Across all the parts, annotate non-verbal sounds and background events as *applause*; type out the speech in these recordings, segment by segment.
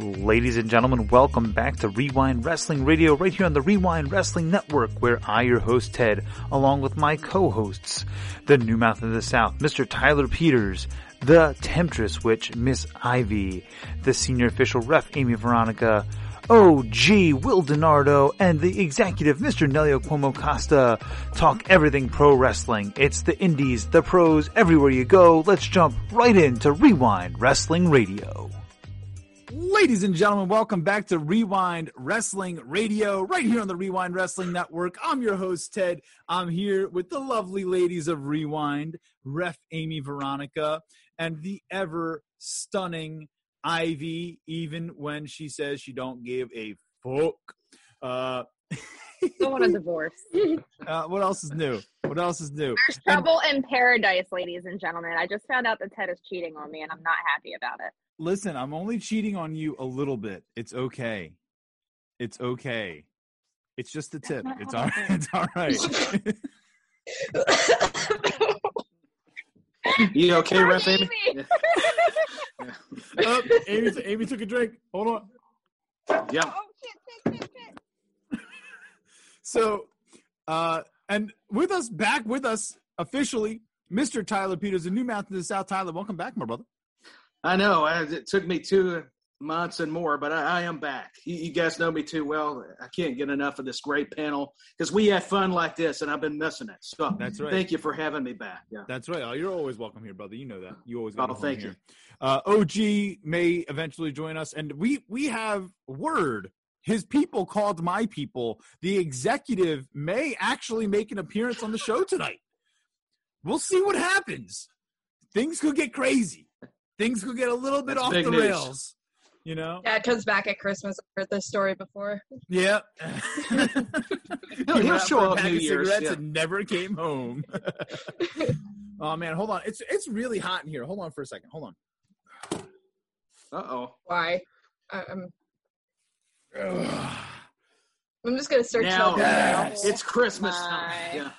Ladies and gentlemen, welcome back to Rewind Wrestling Radio right here on the Rewind Wrestling Network where I, your host Ted, along with my co-hosts, the New Mouth of the South, Mr. Tyler Peters, the Temptress Witch, Miss Ivy, the Senior Official Ref, Amy Veronica, OG Will Donardo, and the executive Mr. Nelio Cuomo Costa talk everything pro wrestling. It's the indies, the pros, everywhere you go. Let's jump right into Rewind Wrestling Radio. Ladies and gentlemen, welcome back to Rewind Wrestling Radio, right here on the Rewind Wrestling Network. I'm your host, Ted. I'm here with the lovely ladies of Rewind, Ref Amy Veronica, and the ever stunning Ivy, even when she says she don't give a fuck. Uh, Don't want a divorce. uh, what else is new? What else is new? There's trouble in paradise, ladies and gentlemen. I just found out that Ted is cheating on me, and I'm not happy about it. Listen, I'm only cheating on you a little bit. It's okay. It's okay. It's just a tip. *laughs* It's all right. It's all right. You okay, Ref Amy? Amy! *laughs* oh, Amy, Amy took a drink. Hold on. Yeah. Oh, shit, shit, shit, shit. *laughs* So, uh, and with us, back with us officially, Mr. Tyler Peters, a new mouth to the South. Tyler, welcome back, my brother. I know. I, it took me two months and more, but I, I am back. You, you guys know me too well. I can't get enough of this great panel because we have fun like this, and I've been missing it. So That's right. thank you for having me back. Yeah. That's right. Oh, you're always welcome here, brother. You know that. You always Oh, thank you. Uh, OG may eventually join us, and we we have word. His people called my people. The executive may actually make an appearance on the show tonight. We'll see what happens. Things could get crazy. Things could get a little bit That's off the news. rails. You know? Yeah, it comes back at Christmas. I've heard this story before. Yeah. *laughs* He'll- He he'll show for up New Year's, cigarettes yeah. and never came home. *laughs* *laughs* oh man, hold on. It's it's really hot in here. Hold on for a second. Hold on. Uh oh. Why? I, I'm, *sighs* I'm just gonna search Now Yes. it's Christmas My. time. Yeah.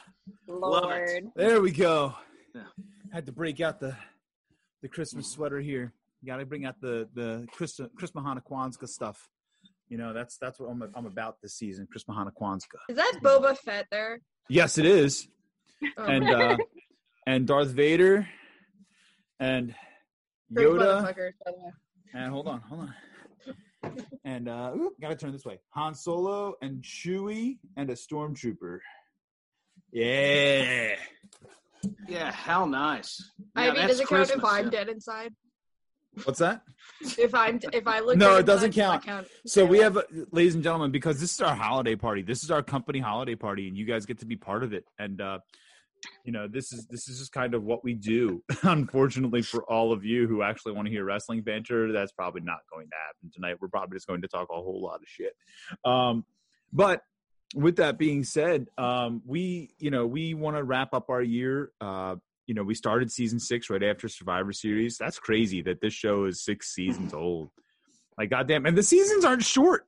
Lord. Love it. There we go. Yeah. Had to break out the the Christmas sweater here. You Got to bring out the the Chris Chris Mahana stuff. You know, that's that's what I'm I'm about this season. Chris Mahana. Is that Boba Fett there? Yes, it is. Oh, And uh and Darth Vader and Yoda motherfuckers, by the way. and hold on, hold on. And uh ooh, gotta turn this way. Han Solo and Chewie and a stormtrooper. Yeah. Yeah. How nice. Yeah, Ivy, that's does it count if I'm yeah. dead inside? What's that? If I'm if I look No, it doesn't inside, does count. that So we have, uh, ladies and gentlemen, because this is our holiday party. This is our company holiday party, and you guys get to be part of it. And uh, you know, this is this is just kind of what we do. *laughs* Unfortunately, for all of you who actually want to hear wrestling banter, that's probably not going to happen tonight. We're probably just going to talk a whole lot of shit. Um, but with that being said, um, we you know we want to wrap up our year. Uh, you know, we started season six right after Survivor Series. That's crazy that this show is six seasons old. Like goddamn, and the seasons aren't short.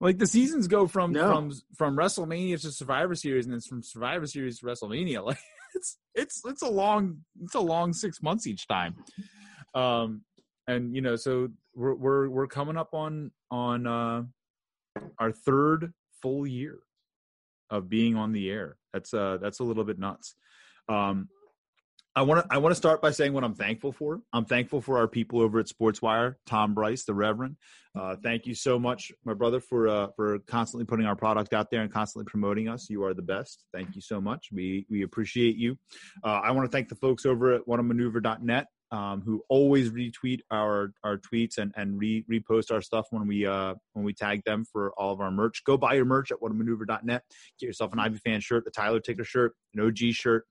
Like the seasons go from No. from from WrestleMania to Survivor Series, and it's from Survivor Series to WrestleMania. *laughs* Like it's it's it's a long it's a long six months each time. Um, and you know, so we're we're we're coming up on on uh, our third full year of being on the air. That's uh that's a little bit nuts. Um, I want to I want to start by saying what I'm thankful for. I'm thankful for our people over at SportsWire, Tom Bryce, the Reverend. Uh, thank you so much, my brother, for uh, for constantly putting our product out there and constantly promoting us. You are the best. Thank you so much. We we appreciate you. Uh, I want to thank the folks over at whatamaneuver.net um, who always retweet our our tweets and and re, repost our stuff when we uh when we tag them for all of our merch. Go buy your merch at whatamaneuver.net. Get yourself an Ivy fan shirt, the Tyler Ticker shirt, an OG shirt.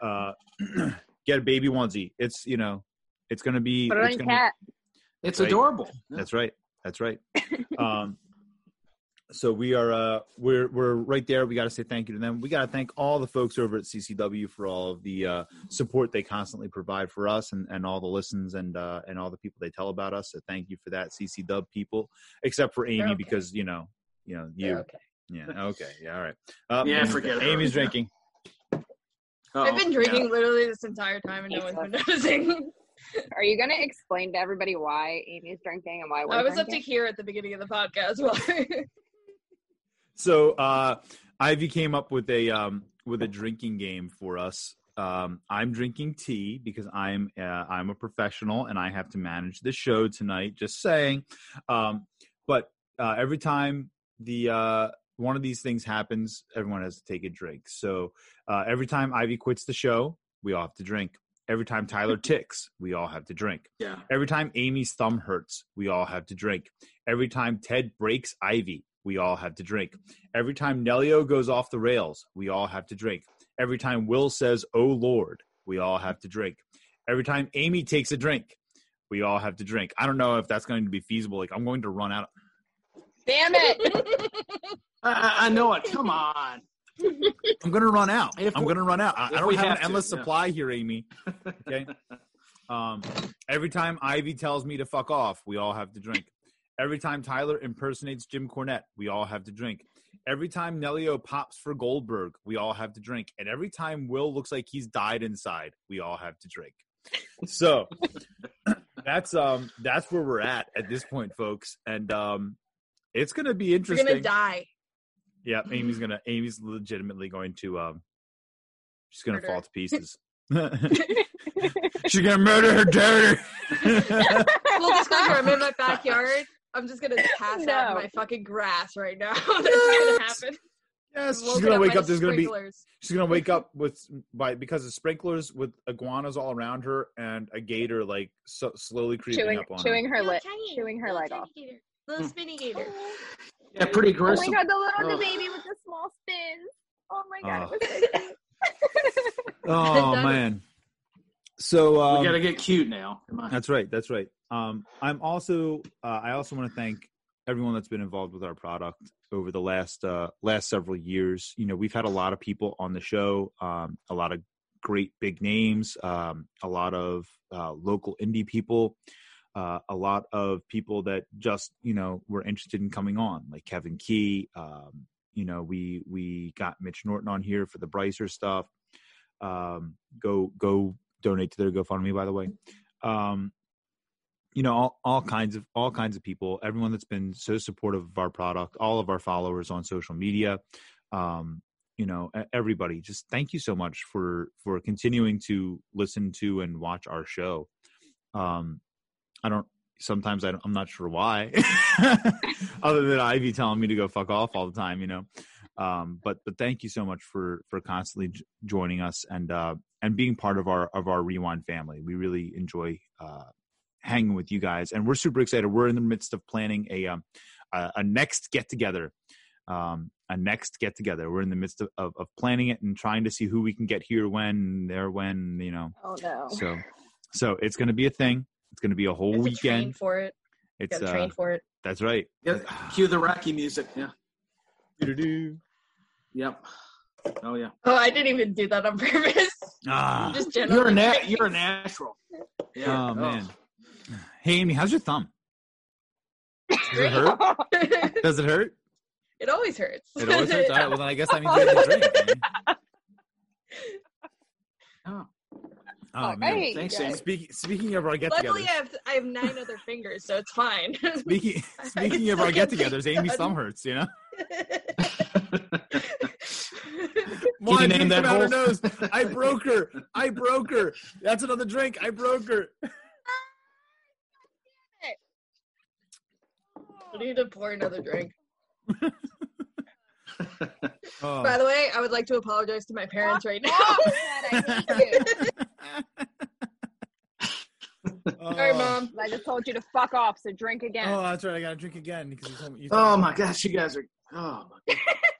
Uh, *clears throat* get a baby onesie. It's you know, it's gonna be. Put it it's on gonna be- cat. It's Right. adorable. That's right. That's right. *laughs* um, so we are uh, we're we're right there. We got to say thank you to them. We got to thank all the folks over at CCW for all of the uh, support they constantly provide for us and, and all the listens and uh, and all the people they tell about us. So thank you for that, ccw people. Except for Amy okay. because you know you know you okay. yeah okay yeah all right. Uh, Yeah, forget her. Amy's drinking. Uh-oh. I've been drinking literally this entire time and no one's been *laughs* noticing. Are you gonna explain to everybody why Amy's drinking and why we're I was up to here at the beginning of the podcast. *laughs* So uh, Ivy came up with a um, with a drinking game for us. Um, I'm drinking tea because I'm uh, I'm a professional and I have to manage the show tonight. Just saying. Um, but uh, every time the uh, one of these things happens, everyone has to take a drink. So uh, every time Ivy quits the show, we all have to drink. Every time Tyler *laughs* ticks, we all have to drink. Yeah. Every time Amy's thumb hurts, we all have to drink. Every time Ted breaks Ivy, we all have to drink. Every time Nelio goes off the rails, we all have to drink. Every time Will says, Oh Lord, we all have to drink. Every time Amy takes a drink, we all have to drink. I don't know if that's going to be feasible. Like, I'm going to run out. Damn it! *laughs* I, I- I know it. Come on. I'm going to run out. If I'm going to run out. I, I don't have, have an to, endless yeah. supply here, Amy. Okay. *laughs* um, every time Ivy tells me to fuck off, we all have to drink. Every time Tyler impersonates Jim Cornette, we all have to drink. Every time Nelio pops for Goldberg, we all have to drink. And every time Will looks like he's died inside, we all have to drink. So *laughs* that's um that's where we're at at this point, folks. And um it's gonna be You're interesting. gonna die. Yeah, Amy's gonna Amy's legitimately going to um she's gonna Murder. fall to pieces. *laughs* *laughs* she's gonna murder her daughter. Full disclosure, I'm in my backyard. I'm just gonna *laughs* pass out in my fucking grass right now. *laughs* That's gonna happen. yes, she's gonna wake up. the There's gonna be she's gonna wake up with by because of sprinklers with iguanas all around her and a gator like so, slowly creeping chewing, up on chewing her. her leg, chewing her little leg tiny off. gator, Little spinny gator. *laughs* Yeah, pretty gross. Oh my god, the little Ugh. baby with the small spins. Oh my god, Oh. it was so cute. Oh man. So um, we got to get cute now. Come on. That's right. That's right. Um, I'm also. Uh, I also want to thank everyone that's been involved with our product over the last uh, last several years. You know, we've had a lot of people on the show. Um, a lot of great big names. Um, a lot of uh, local indie people. Uh, a lot of people that just you know were interested in coming on, like Kevin Key. Um, you know, we we got Mitch Norton on here for the Brycer stuff. Um, go go donate to their GoFundMe, by the way. You know, all, all kinds of all kinds of people, everyone that's been so supportive of our product, all of our followers on social media, um, you know, everybody. Just thank you so much for for continuing to listen to and watch our show. Um, I don't. Sometimes I I'm not sure why, *laughs* other than Ivy telling me to go fuck off all the time, you know. Um, but but thank you so much for for constantly j- joining us and uh, and being part of our of our rewind family. We really enjoy uh, hanging with you guys, and we're super excited. We're in the midst of planning a um, a, a next get together. Um, a next get together. We're in the midst of, of, of planning it and trying to see who we can get here when, there when, you know. Oh no. So, so it's going to be a thing. It's going to be a whole You have to train weekend. for it. You It's gotta uh, train for it. that's right. Yeah, cue the Rocky music. Yeah. Doo-doo-doo. Yep. Oh yeah. Oh, I didn't even do that on purpose. Ah, Just You're a generally. nat- *laughs* You're a natural. Yeah. oh man. Hey Amy, how's your thumb? Does it hurt? *laughs* Does it hurt? it always hurts. It always hurts. All right, well then I guess that means you have to drink. *laughs* Amy. Oh. Oh I man. hate Thanks, you Amy. Speaking speaking of our get Luckily, togethers, I have I have nine other fingers, so it's fine. *laughs* speaking speaking of our get get togethers, Amy's thumb hurts, you know? you Wine name that out her hole? nose. I broke her. I broke her. That's another drink. I broke her. I need to pour another drink. *laughs* Oh. By the way, I would like to apologize to my parents right now. Oh, Dad, I hate you. *laughs* Sorry, Oh. mom. I just told you to fuck off, so drink again. Oh, that's right. I gotta drink again because you told me. You oh me. my gosh, you guys are. Oh my. *laughs*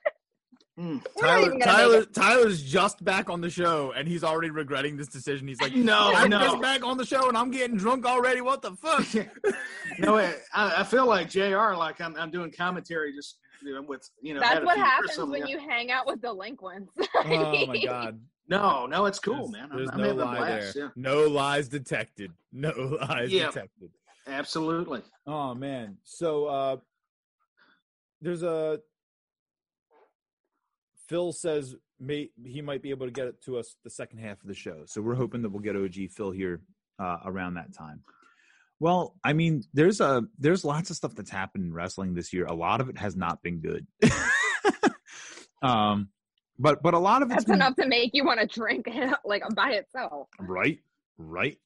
Mm. Tyler, Tyler, make it. Tyler's just back on the show, and he's already regretting this decision. He's like, No, I'm no. just back on the show, and I'm getting drunk already. What the fuck? *laughs* no, I, I feel like Jr. Like I'm, I'm doing commentary just you know, with you know. That's what few beers or happens when you hang out with delinquents. *laughs* oh my *laughs* god. No, no, it's cool, There's- man. There's I'm no having a lie blast. there. No lies detected. No lies Yeah. detected. Absolutely. Oh man. So uh there's a Phil says may he might be able to get it to us the second half of the show. So we're hoping that we'll get OG Phil here uh, around that time? Well, I mean, there's a there's lots of stuff that's happened in wrestling this year. A lot of it has not been good. *laughs* um, but but a lot of it's That's been, enough to make you want to drink it *laughs* like by itself. right, right.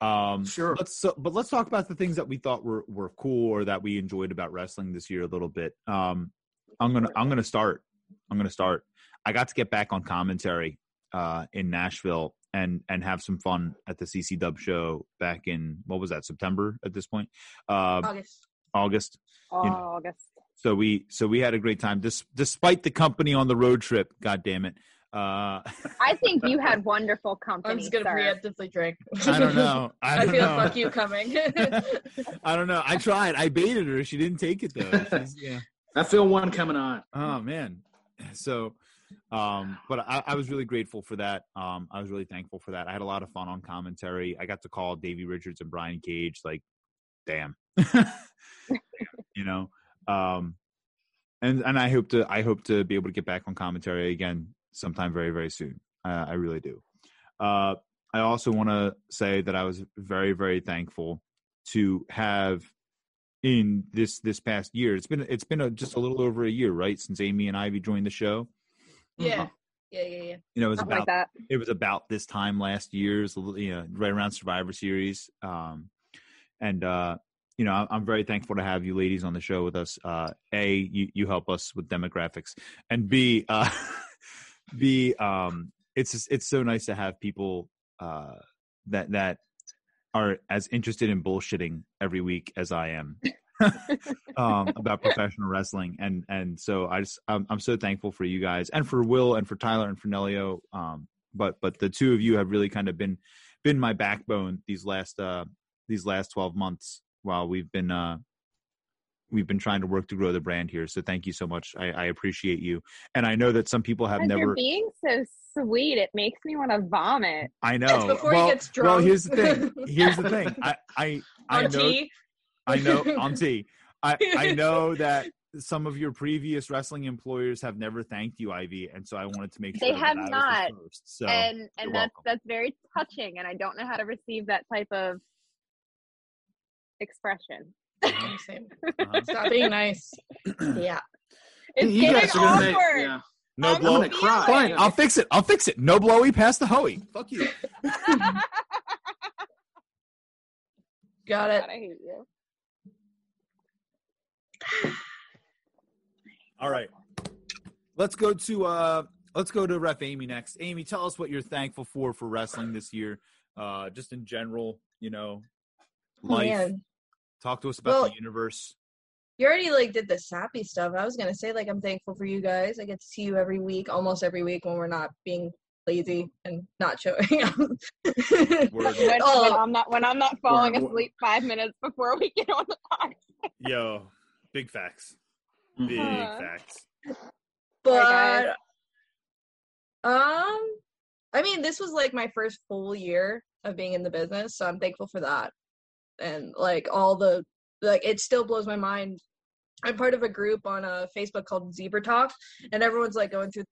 Um, Sure. Let's so, but let's talk about the things that we thought were were cool or that we enjoyed about wrestling this year a little bit. Um, I'm gonna I'm gonna start. I'm gonna start. I got to get back on commentary uh, in Nashville and and have some fun at the CC Dub show back in what was that September at this point, uh, August. August. You know, August. So we so we had a great time, Dis- despite the company on the road trip. God damn it! Uh, *laughs* I think you had wonderful company. I'm just gonna sir. preemptively drink. I don't know. *laughs* I, I don't feel know. fuck you coming. *laughs* I don't know. I tried. I baited her. She didn't take it though. She's, yeah. I feel one coming on. Oh man. *laughs* So, um, but I, I was really grateful for that. Um, I was really thankful for that. I had a lot of fun on commentary. I got to call Davey Richards and Brian Cage. Like, damn. *laughs* you know. Um, and and I hope to I hope to be able to get back on commentary again sometime very very soon. I really do. Uh, I also want to say that I was very very thankful to have in this this past year. It's been it's been a, just a little over a year, right, since Amy and Ivy joined the show. yeah. Yeah, yeah, yeah. You know, it was Something about like that. it was about this time last year, it's a little- you know, right around Survivor Series. Um, and uh, you know, I'm, I'm very thankful to have you ladies on the show with us. Uh, a, you you help us with demographics, and B, uh, *laughs* B, um, it's just- it's so nice to have people uh, that that are as interested in bullshitting every week as I am. *laughs* um, about professional wrestling, and and so I just I'm, I'm so thankful for you guys, and for Will, and for Tyler, and for Nelio. Um, but but the two of you have really kind of been been my backbone these last uh these last 12 months while we've been uh we've been trying to work to grow the brand here so thank you so much i, I appreciate you and i know that some people have As never You're being so sweet. It makes me want to vomit. i know It's before well, he gets well here's the thing here's the thing *laughs* i i i know tea. I know *laughs* on I know that some of your previous wrestling employers have never thanked you ivy and so i wanted to make sure they have I was the not. first. so and and that's welcome. that's very touching and I don't know how to receive that type of expression. uh-huh, uh-huh. Stop being nice. *clears throat* Yeah. It's you getting guys are gonna make, yeah. no I'm I'm blow gonna cry. Fine, I'll fix it. I'll fix it. No blowy past the hoey. Fuck you. *laughs* Got it. God, I hate you. All right. Let's go to uh let's go to Ref Amy next. Amy, tell us what you're thankful for for wrestling this year. Uh just in general, you know, Oh, life. man. Talk to us about Well- the universe. You already like did the sappy stuff. I was gonna say like I'm thankful for you guys. I get to see you every week, almost every week when we're not being lazy and not showing *laughs* up. When, Oh. when I'm not when I'm not falling Word, word. asleep five minutes before we get on the podcast. Yo, big facts. Big Uh-huh. facts. but um I mean this was like my first full year of being in the business, so I'm thankful for that. And like all the like it still blows my mind. I'm part of a group on a Facebook called Zebra Talk, and everyone's like going through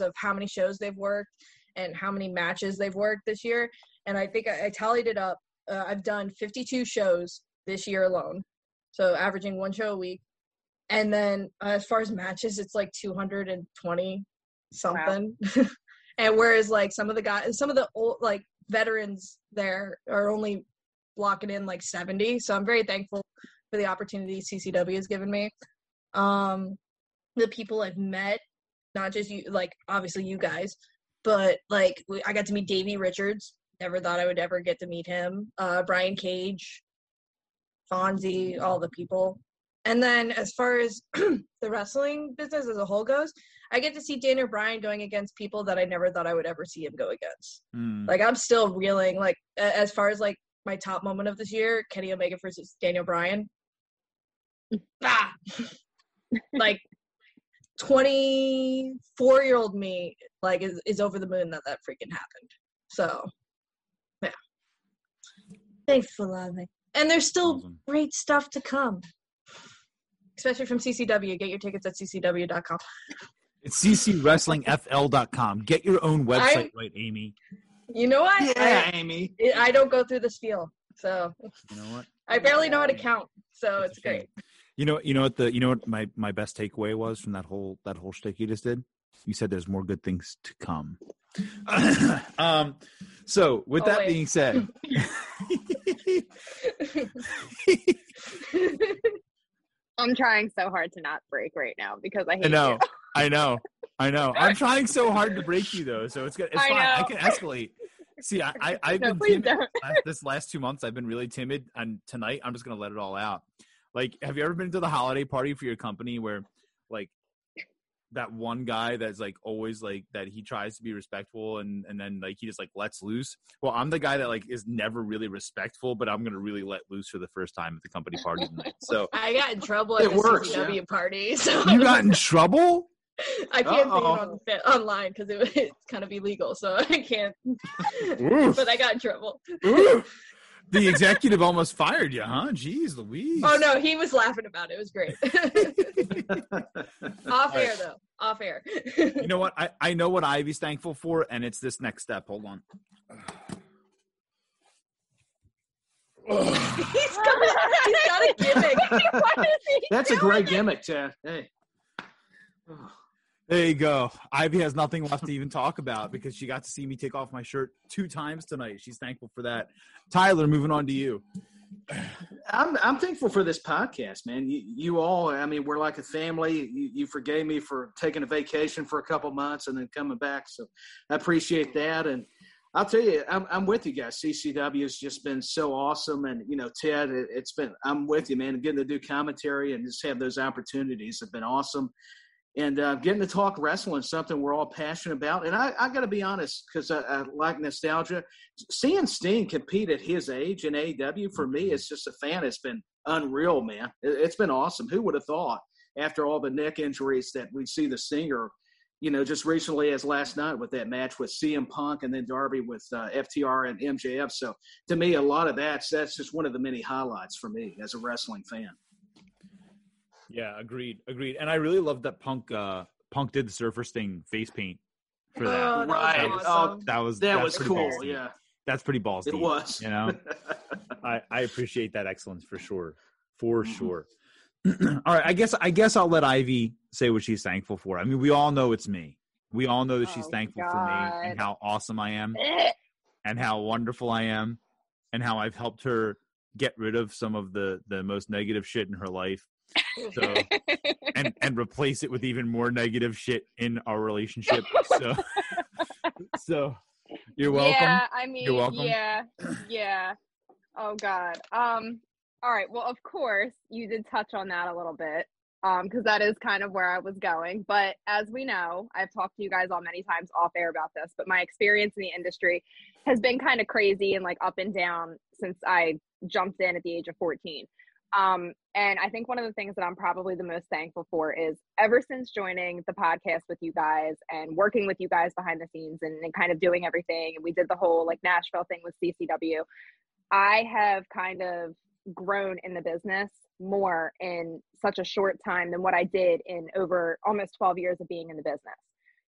of how many shows they've worked and how many matches they've worked this year. And I think I, I tallied it up. Uh, I've done 52 shows this year alone, so averaging one show a week. And then uh, as far as matches, it's like 220 something. *laughs* and whereas like some of the guys, some of the old like veterans there are only blocking in like 70. So I'm very thankful for the opportunity CCW has given me. Um, the people I've met, not just you, like obviously you guys, but like we- I got to meet Davey Richards. Never thought I would ever get to meet him. Uh, Brian Cage, Fonzie, all the people. And then as far as *clears throat* the wrestling business as a whole goes, I get to see Daniel Bryan going against people that I never thought I would ever see him go against. Hmm. Like I'm still reeling. Like as far as like my top moment of this year, Kenny Omega versus Daniel Bryan. ah, *laughs* like 24 year old me like is, is over the moon that that freaking happened. So yeah, thanks for loving. And there's still Awesome. great stuff to come, especially from CCW. Get your tickets at ccw.com. It's ccwrestlingfl.com. Get your own website I'm- right, Amy. You know what? Yeah, Amy. I, I don't go through the spiel, so You know what? I barely know how to count. So It's it's great. You know, you know what the you know what my my best takeaway was from that whole that whole shtick you just did. You said there's more good things to come. *laughs* um, so with Oh, that being said, *laughs* *laughs* *laughs* I'm trying so hard to not break right now because I hate I know. *laughs* I know, I know. I'm trying so hard to break you though, so it's good. It's I fine. I can escalate. See, I, I *laughs* I've No, been timid this last two months. I've been really timid, and tonight I'm just gonna let it all out. Like, have you ever been to the holiday party for your company where, like, that one guy that's like always like that he tries to be respectful and and then like he just like lets loose. Well, I'm the guy that like is never really respectful, but I'm gonna really let loose for the first time at the company party tonight. So *laughs* I got in trouble at It the works, CCW yeah. party, *laughs* so you got in *laughs* trouble. I can't say it Uh-oh. on fit online because it, it's kind of illegal, so I can't. But I got in trouble. Ooh. the executive almost fired you, huh? Jeez, Louise. Oh no, he was laughing about it. It was great. *laughs* Off air though. Off air. You know what? I, I know what Ivy's thankful for, and it's this next step. Hold on. *laughs* he's got, he's got a gimmick. *laughs* What is he That's a great gimmick, Chad. Hey. There you go. Ivy has nothing left to even talk about because she got to see me take off my shirt two times tonight. She's thankful for that. Tyler, moving on to you. I'm I'm thankful for this podcast, man. You you all, I mean, we're like a family. You, you forgave me for taking a vacation for a couple months and then coming back, so I appreciate that. And I'll tell you, I'm I'm with you guys. CCW has just been so awesome, and you know, Ted, it, it's been I'm with you, man. Getting to do commentary and just have those opportunities have been awesome. And uh, getting to talk wrestling is something we're all passionate about. And I, I got to be honest, because I, I like nostalgia seeing Sting compete at his age in AEW for me, it's just a fan. It's been unreal, man. It, it's been awesome. Who would have thought after all the neck injuries that we'd see the Stinger, you know, just recently as last night with that match with CM Punk and then Darby with uh, FTR and MJF. So to me, a lot of that's that's just one of the many highlights for me as a wrestling fan. Yeah, agreed, agreed. And I really love that Punk. Uh, Punk did the Surfer Sting face paint for that. Oh, that Right. was Oh, that was That was cool. ballsy. Yeah, that's pretty ballsy. it was. You know, *laughs* I, I appreciate that excellence for sure, for Mhm. sure. *clears throat* all right, I guess I guess I'll let Ivy say what she's thankful for. I mean, we all know it's me. We all know that she's Oh, thankful for me and how awesome I am *laughs* and how wonderful I am and how I've helped her get rid of some of the the most negative shit in her life so and *laughs* and replace it with even more negative shit in our relationship. *laughs* So so you're welcome. Yeah, I mean, welcome. yeah, yeah. Oh God. Um. All right. Well, of course, you did touch on that a little bit, um, because that is kind of where I was going. But as we know, I've talked to you guys all many times off air about this. But my experience in the industry has been kind of crazy and like up and down since I jumped in at the age of 14. Um, and I think one of the things that I'm probably the most thankful for is ever since joining the podcast with you guys and working with you guys behind the scenes and, and kind of doing everything, and we did the whole like Nashville thing with CCW, I have kind of grown in the business more in such a short time than what I did in over almost 12 years of being in the business.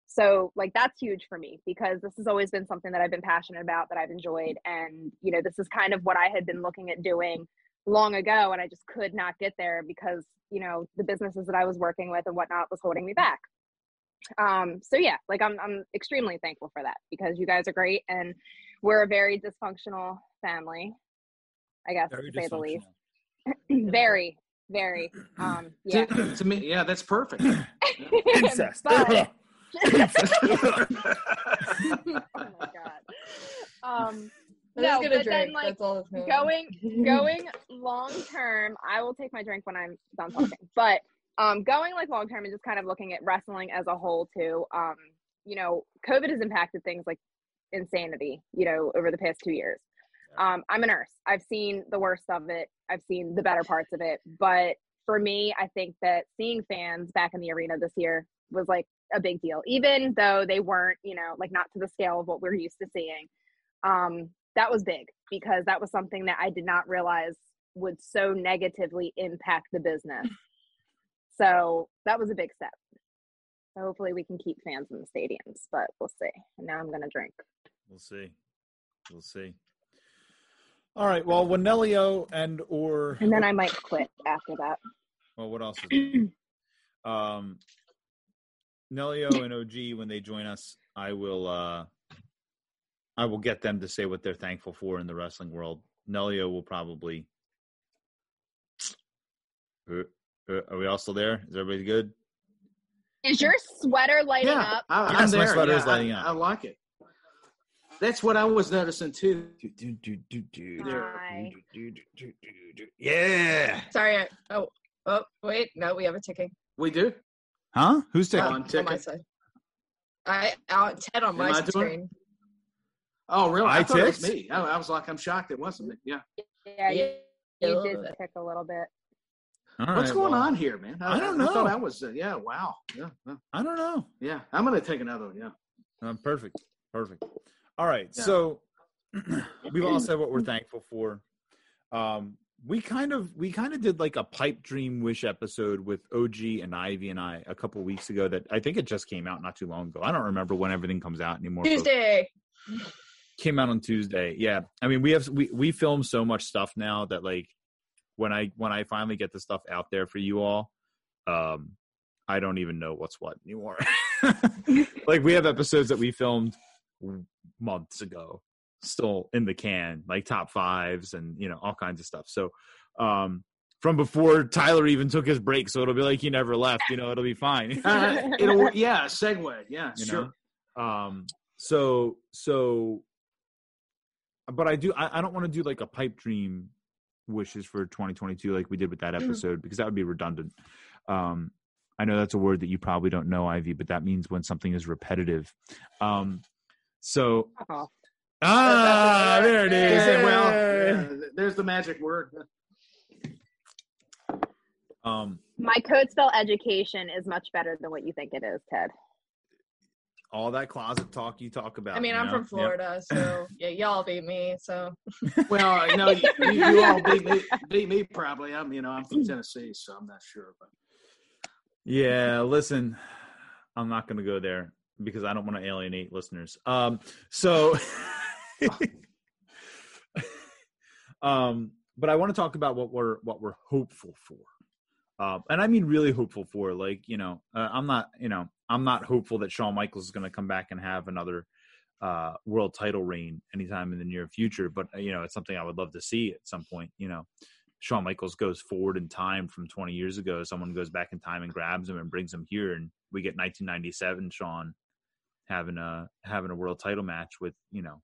So, like, that's huge for me because this has always been something that I've been passionate about, that I've enjoyed. And, you know, this is kind of what I had been looking at doing long ago and I just could not get there because you know the businesses that I was working with and whatnot was holding me back. Um, so yeah, like I'm I'm extremely thankful for that because you guys are great and we're a very dysfunctional family, I guess Very to say the least. *clears throat* very, very. *clears throat* Um, yeah. To, *clears throat* to me, yeah, that's perfect. Incest. But- *laughs* *laughs* oh my god. *laughs* Um, I'm no, just gonna but drink. then like That's all that's going. going going long term i will take my drink when i'm done talking. *laughs* But um going like long term and just kind of looking at wrestling as a whole too um you know covid has impacted things like insanity you know over the past two years. Um i'm a nurse. I've seen the worst of it. I've seen the better parts of it. But for me i think that seeing fans back in the arena this year was like a big deal. Even though they weren't you know like not to the scale of what we're used to seeing. Um that was big because that was something that I did not realize would so negatively impact the business. *laughs* So that was a big step. So hopefully we can keep fans in the stadiums, but we'll see. And now I'm gonna drink. We'll see. We'll see. All right. Well, when Nelio and or And then I might quit after that. well, what else? Is *clears throat* there? um, Nelio and OG when they join us, I will. uh I will get them to say what they're thankful for in the wrestling world. Nelio will probably. Uh, uh, Are we all still there? Is everybody good? Is your sweater lighting yeah, up? I, Yes, I'm my there. sweater yeah, is lighting I, up. I like it. That's what I was noticing too. Hi. Yeah. Sorry. I, oh, oh, wait. No, we have a ticking. We do. Huh? Who's Oh, taking? I'm on my side. I out Ted on Am I my doing screen. Oh, really? I I, thought it was me. I, I was like, I'm shocked it wasn't me. Yeah. Yeah, you, you did bit. tick a little bit. All What's right, going well, on here, man? I don't know. I, thought know. I was. Uh, yeah. Wow. Yeah. yeah, I don't know. Yeah. I'm gonna take another one. Yeah. Um, perfect. Perfect. All right. Yeah. So *clears throat* we've all said what we're *clears throat* thankful for. Um, we kind of we kind of did like a pipe dream wish episode with OG and Ivy and I a couple weeks ago that I think it just came out not too long ago. I don't remember when everything comes out anymore. folks. Came out on Tuesday. Yeah. I mean, we have we we film so much stuff now that like when I when I finally get the stuff out there for you all, um I don't even know what's what anymore. *laughs* like we have episodes that we filmed months ago still in the can, like top fives and you know all kinds of stuff. So um from before Tyler even took his break, so it'll be like he never left. You know, it'll be fine. Uh, *laughs* it'll. Yeah. Segue. Yeah. you sure. know um so so but i do i, I don't want to do like a pipe dream wishes for 2022 like we did with that Mm-hmm. episode because that would be redundant um i know that's a word that you probably don't know ivy but that means when something is repetitive um so Oh. ah there it is Yeah, well, yeah, *laughs* there's the magic word. um My code spell education is much better than what you think it is, Ted. All that closet talk you talk about I mean, I'm know? from Yep. Florida, so yeah, y'all beat me. So *laughs* Well, you know, you, you all beat me, *laughs* beat me probably. I'm, you know, I'm from Tennessee, so I'm not sure. But Yeah, listen, I'm not going to go there because I don't want to alienate listeners. Um, so, *laughs* um, but I want to talk about what we're what we're hopeful for, um, and I mean really hopeful for. Like, you know, uh, I'm not, you know, I'm not hopeful that Shawn Michaels is going to come back and have another uh, world title reign anytime in the near future. But uh, you know, it's something I would love to see at some point. You know, Shawn Michaels goes forward in time from 20 years ago. Someone goes back in time and grabs him and brings him here, and we get 1997 Shawn having a having a world title match with you know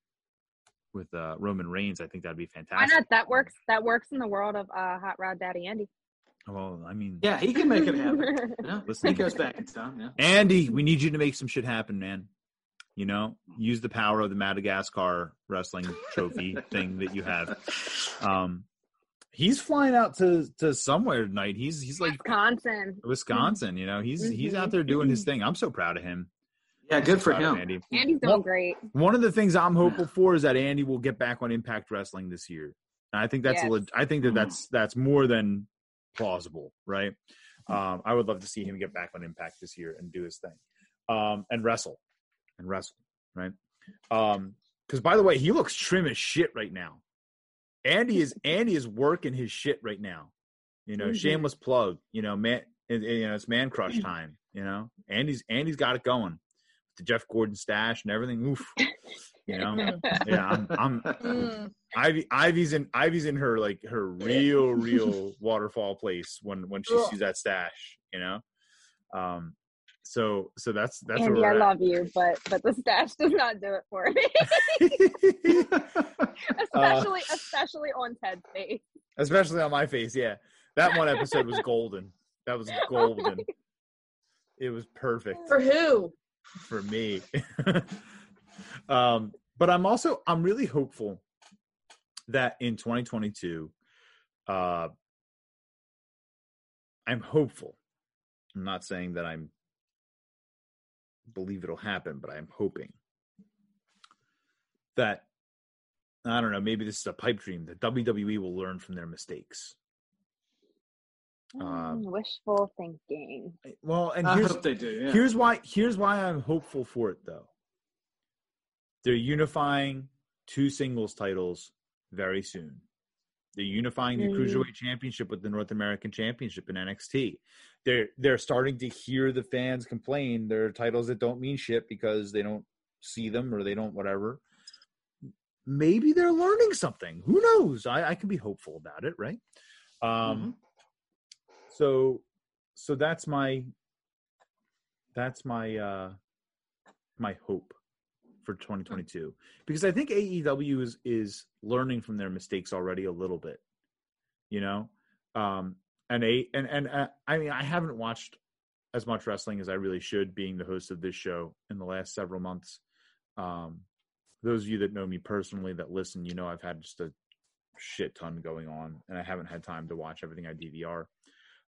with uh, Roman Reigns. I think that'd be Why fantastic. not? That works. That works in the world of uh, Hot Rod Daddy Andy. Well, I mean, yeah, he can make it happen. *laughs* Yeah, Listen. he goes back in time. Yeah. Andy, we need you to make some shit happen, man. You know, use the power of the Madagascar wrestling trophy *laughs* thing that you have. Um, he's flying out to to somewhere tonight. He's he's like Wisconsin. Wisconsin. You know, he's he's Mhm. out there doing his thing. I'm so proud of him. Yeah, good for him. Andy. Andy's doing Well, great. One of the things I'm hopeful for is that Andy will get back on Impact Wrestling this year. And I think that's a Yes. leg- I think that that's that's more than plausible, right? Um, I would love to see him get back on Impact this year and do his thing, um, and wrestle, and wrestle, right? Um, because by the way, he looks trim as shit right now. Andy is *laughs* Andy is working his shit right now. You know, Mhm. shameless plug. You know, man, it- it- you know it's man crush time. You know, Andy's Andy's got it going. With the Jeff Gordon stash and everything. Oof. *laughs* You know, *laughs* yeah, I'm, I'm Mm, Ivy. Ivy's in Ivy's in her like her real, real *laughs* waterfall place when when she Ugh. sees that stash. You know, um, so so that's that's Andy, where I we're love you, but but the stash does not do it for me. at. *laughs* especially especially on Ted's face. especially on my face. Yeah, that one episode was golden. That was golden. It was perfect for who? for me. um, but I'm also I'm really hopeful that in 2022, uh, I'm hopeful. I'm not saying that I'm believe it'll happen, but I'm hoping that I don't know. Maybe this is a pipe dream that WWE will learn from their mistakes. Um, Mm, wishful thinking. Well, and I here's hope they do. Yeah. Here's why. Here's why I'm hopeful for it, though. They're unifying two singles titles very soon. They're unifying the Mm. cruiserweight championship with the North American Championship in NXT. They're they're starting to hear the fans complain. There are titles that don't mean shit because they don't see them or they don't whatever. Maybe they're learning something. Who knows? I, I can be hopeful about it, right? Um, so so that's my that's my uh my hope for 2022 because I think AEW is is learning from their mistakes already a little bit, you know. Um, and a and and uh, I mean I haven't watched as much wrestling as I really should, being the host of this show in the last several months. Um, those of you that know me personally that listen, you know I've had just a shit ton going on, and I haven't had time to watch everything I DVR.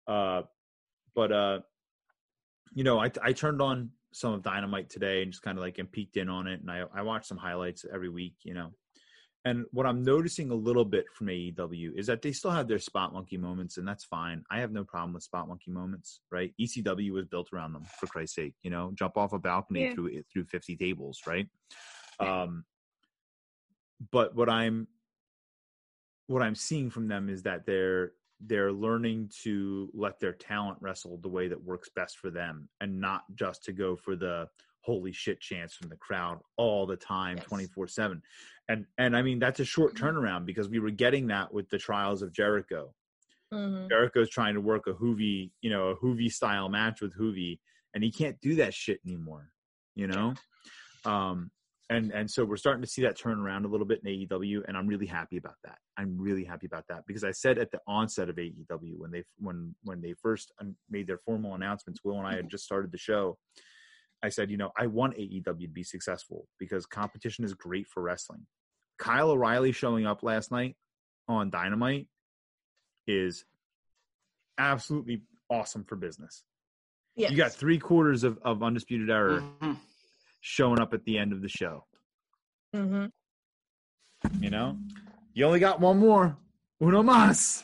Uh, but uh, you know, I I turned on some of Dynamite today and just kind of like and peeked in on it, and I I watch some highlights every week, you know. And what I'm noticing a little bit from AEW is that they still have their spot monkey moments, and that's fine. I have no problem with spot monkey moments, right? ECW was built around them, for Christ's sake. You know, jump off a balcony Yeah. through through 50 tables, right? Um, but what I'm what I'm seeing from them is that they're they're learning to let their talent wrestle the way that works best for them, and not just to go for the holy shit chance from the crowd all the time, Yes. twenty four seven. And and I mean that's a short turnaround because we were getting that with the trials of Jericho. Mhm. Jericho's trying to work a Juvi, you know, a Juvi style match with Juvi, and he can't do that shit anymore, you know. Um, and and so we're starting to see that turn around a little bit in AEW, and I'm really happy about that. I'm really happy about that because I said at the onset of AEW when they when when they first made their formal announcements, Will and I had just started the show. I said, you know, I want AEW to be successful because competition is great for wrestling. Kyle O'Reilly showing up last night on Dynamite is absolutely awesome for business. Yes. You got three quarters of, of Undisputed Era Mhm. Showing up at the end of the show. hmm You know, you only got one more. Uno más.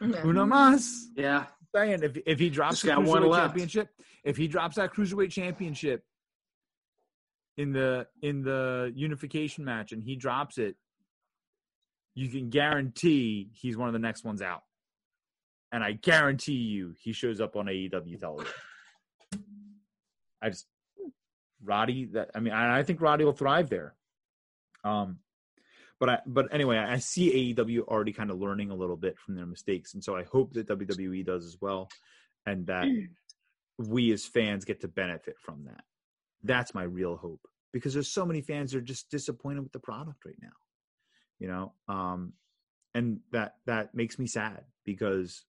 Uno más. Yeah. Saying if if he drops Just the one cruiserweight left. championship, if he drops that cruiserweight championship in the in the unification match and he drops it, you can guarantee he's one of the next ones out. And I guarantee you he shows up on AEW television. I just Roddy that I mean I, I think Roddy will thrive there. Um but I but anyway, I see AEW already kind of learning a little bit from their mistakes, and so I hope that WWE does as well, and that we as fans get to benefit from that. That's my real hope because there's so many fans that are just disappointed with the product right now, you know, um, and that that makes me sad because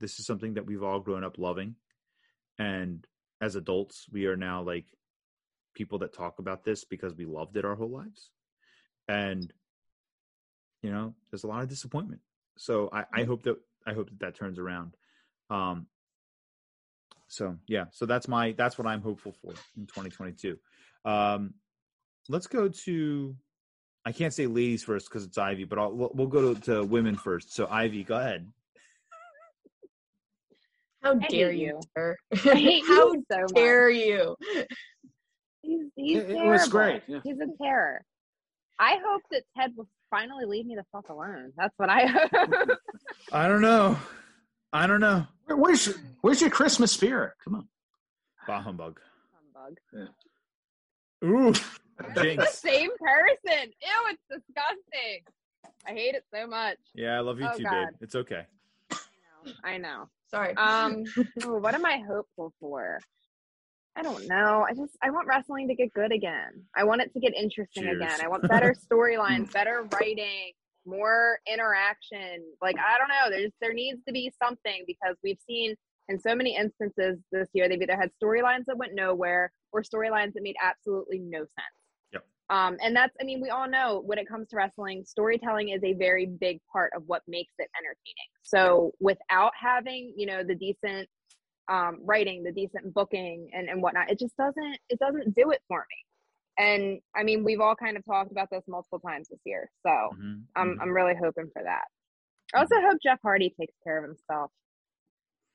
this is something that we've all grown up loving, and as adults, we are now like people that talk about this because we loved it our whole lives, and you know there's a lot of disappointment so i i hope that i hope that that turns around um so yeah so that's my that's what i'm hopeful for in 2022 um let's go to i can't say ladies first because it's ivy but I'll, we'll, we'll go to, to women first so ivy go ahead How dare you, you. sir? I hate How you so much. dare you? He's he's It- it terrible. was great, yeah. He's a terror. I hope that Ted will finally leave me the fuck alone. That's what I hope. *laughs* i don't know i don't know Where- Where's your, where's your Christmas spirit? Come on. bah humbug Humbug. ooh It's the same person. Ew, it's disgusting. I hate it so much. yeah i love you Oh, too God. babe it's okay I know. I know. Sorry. Um, ooh, what am I hopeful for? I don't know. I just I want wrestling to get good again. I want it to get interesting Cheers. again. I want better *laughs* storylines, better writing, more interaction. Like I don't know. There's there needs to be something because we've seen in so many instances this year they've either had storylines that went nowhere or storylines that made absolutely no sense. Yep. Um, and that's I mean we all know when it comes to wrestling, storytelling is a very big part of what makes it entertaining. So without having you know the decent um, writing, the decent booking, and and whatnot. It just doesn't it doesn't do it for me. And I mean, we've all kind of talked about this multiple times this year, so Mhm, I'm mhm. I'm really hoping for that. I also hope Jeff Hardy takes care of himself.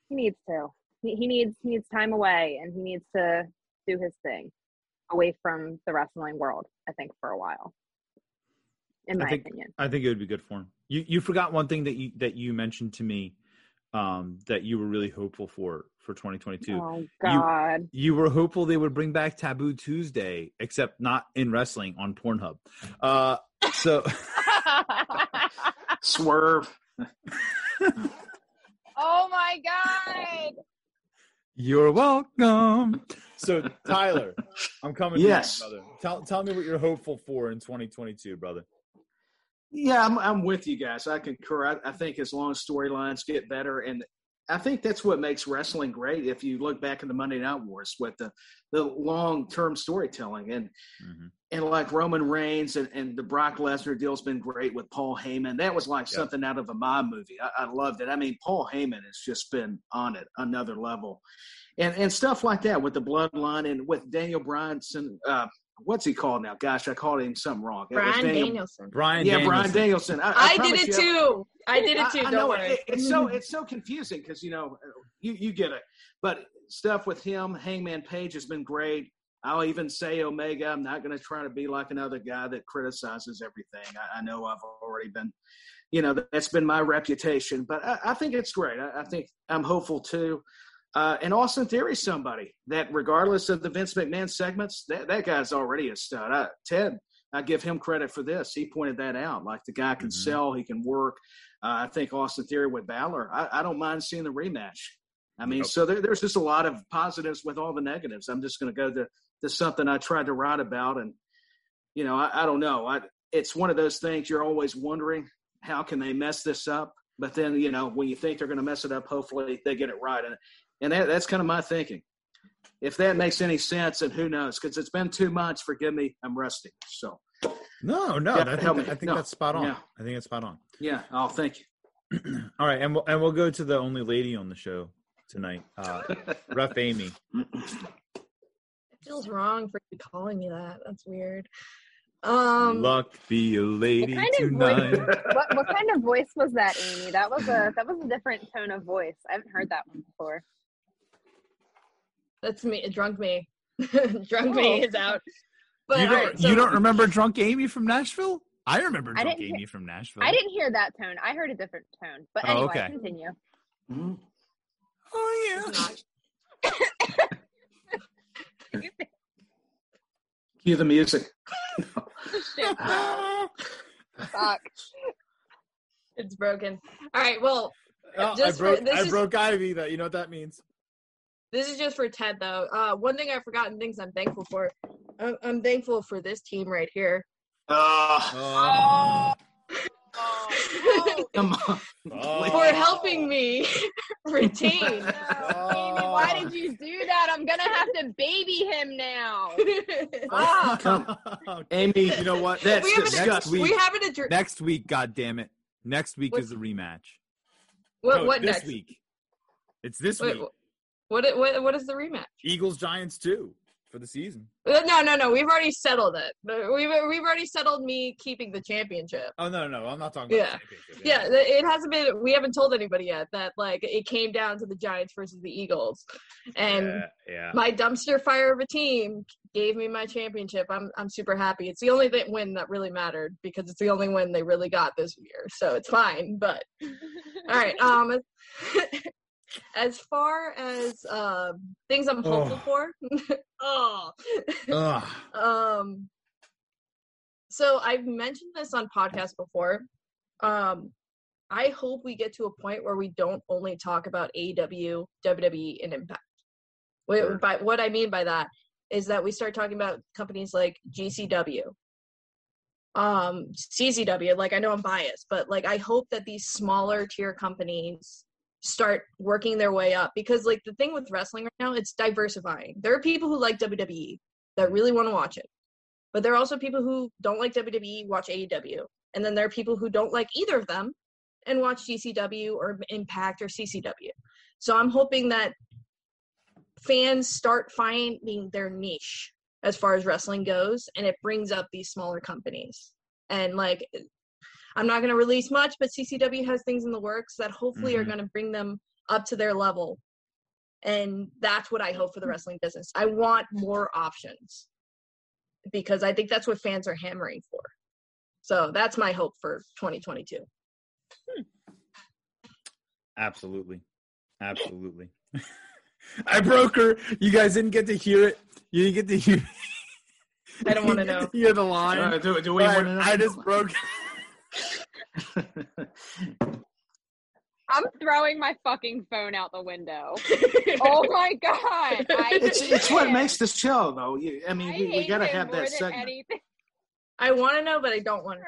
He needs to. He, he needs he needs time away, and he needs to do his thing away from the wrestling world. I think for a while. in I my think- opinion. I think it would be good for him. You you forgot one thing that you that you mentioned to me um, that you were really hopeful for for 2022. Oh God. You were hopeful they would bring back Taboo Tuesday, except not in wrestling on Pornhub. Uh, so *laughs* Swerve. *laughs* oh my God. you're welcome. So Tyler, I'm coming. to you, Yes. brother. Tell tell me what you're hopeful for in 2022, brother. Yeah, I'm, I'm with you guys. I concur. I, I think as long as storylines get better, and I think that's what makes wrestling great. If you look back in the Monday Night Wars with the the long term storytelling, and Mhm. and like Roman Reigns and, and the Brock Lesnar deal's been great with Paul Heyman. That was like something out of a mob movie. I, I loved it. I mean, Paul Heyman has just been on it another level, and and stuff like that with the Bloodline and with Daniel Bryanson. Uh, what's he called now? Gosh, I called him something wrong. Bryan Daniel- Danielson. Bryan. Yeah, Bryan Danielson. Danielson. I, I, did it you- too. I did it too. I, I don't know worry. it, it's so it's so confusing because you know you you get it, but stuff with him, Hangman Page has been great. I'll even say Omega. I'm not going to try to be like another guy that criticizes everything. I, I know I've already been, you know, that's been my reputation. But I, I think it's great. I, I think I'm hopeful too. Uh, and Austin Theory, somebody that, regardless of the Vince McMahon segments, that, that guy's already a stud. I, Ted, I give him credit for this. He pointed that out. Like the guy can Mhm. sell, he can work. Uh, I think Austin Theory with Balor. I, I don't mind seeing the rematch. I mean, Yep. so there, there's just a lot of positives with all the negatives. I'm just going to go to, to something I tried to write about, and you know, I, I don't know. I, it's one of those things you're always wondering how can they mess this up, but then you know when you think they're going to mess it up, hopefully they get it right, and and that, that's kind of my thinking. If that makes any sense, and who knows? Because it's been two months. Forgive me, I'm rusty. So No, no, Yeah, I think, help me. I think No. that's spot on. Yeah. I think it's spot on. yeah, oh, thank you. *clears throat* All right, and we'll and we'll go to the only lady on the show tonight, uh, *laughs* Ref Amy. It feels wrong for you calling me that. That's weird. Um, Luck be a lady kind of voice- tonight. *laughs* what what kind of voice was that, Amy? That was a that was a different tone of voice. I haven't heard that one before. That's me. Drunk me. *laughs* Drunk me Oh. is out. But you don't right, so you don't remember drunk Amy from Nashville? I remember drunk didn't Amy from Nashville. I didn't hear that tone. I heard a different tone. But Oh, anyway, okay. continue. Mhm. Oh yeah. not. *laughs* Cue the music. *laughs* Fuck. It's broken. All right. Well, Oh, I Just for- broke this I is- broke Ivy. That you know what that means. This is just for Ted, though. Uh, one thing I've forgotten things I'm thankful for. I'm, I'm thankful for this team right here. Uh, Oh, come on. Oh. for helping me *laughs* retain. *laughs* Amy, why did you do that? I'm gonna have to baby him now. *laughs* Ah. Come- Amy, you know what? That's We haven't- disgusting. week- we haven't addressed Next week, God damn it! Next week What's- is the rematch. what, No, what this next. week? It's this Wait, week. What, what what is the rematch? Eagles Giants two for the season. Uh, No, no, no. We've already settled it. We've we've already settled me keeping the championship. Oh no, no, I'm not talking about Yeah. the championship. Yeah, th- it hasn't been. We haven't told anybody yet that like it came down to the Giants versus the Eagles, and yeah, yeah. my dumpster fire of a team gave me my championship. I'm I'm super happy. It's the only th- win that really mattered because it's the only win they really got this year, so it's fine. But *laughs* all right, um, as far as uh, things I'm hopeful *laughs* Oh. for, oh, *laughs* um so i've mentioned this on podcasts before. Um i hope we get to a point where we don't only talk about aew wwe and impact. Sure. by what i mean by that is that we start talking about companies like gcw um ccw like i know i'm biased but like i hope that these smaller tier companies start working their way up. Because like the thing with wrestling right now it's diversifying. There are people who like wwe that really want to watch it but there are also people who don't like wwe watch aew and then there are people who don't like either of them and watch gcw or impact or ccw so i'm hoping that fans start finding their niche as far as wrestling goes and it brings up these smaller companies. And like i'm not going to release much but ccw has things in the works that hopefully are Mhm. going to bring them up to their level and that's what i hope for the wrestling business i want more options because i think that's what fans are hammering for So that's my hope for 2022. Absolutely. Absolutely. *laughs* I broke her. You guys didn't get to hear it. You didn't get to hear I don't wanna *laughs* know. get Hear the line. Uh, do, do we but want to know? I just broke. *laughs* I'm throwing my fucking phone out the window. oh my god! I *laughs* it's it's what it. makes the show, though. You, I mean, I we, we got to have that than segment. anything. I want to know, but I don't want to.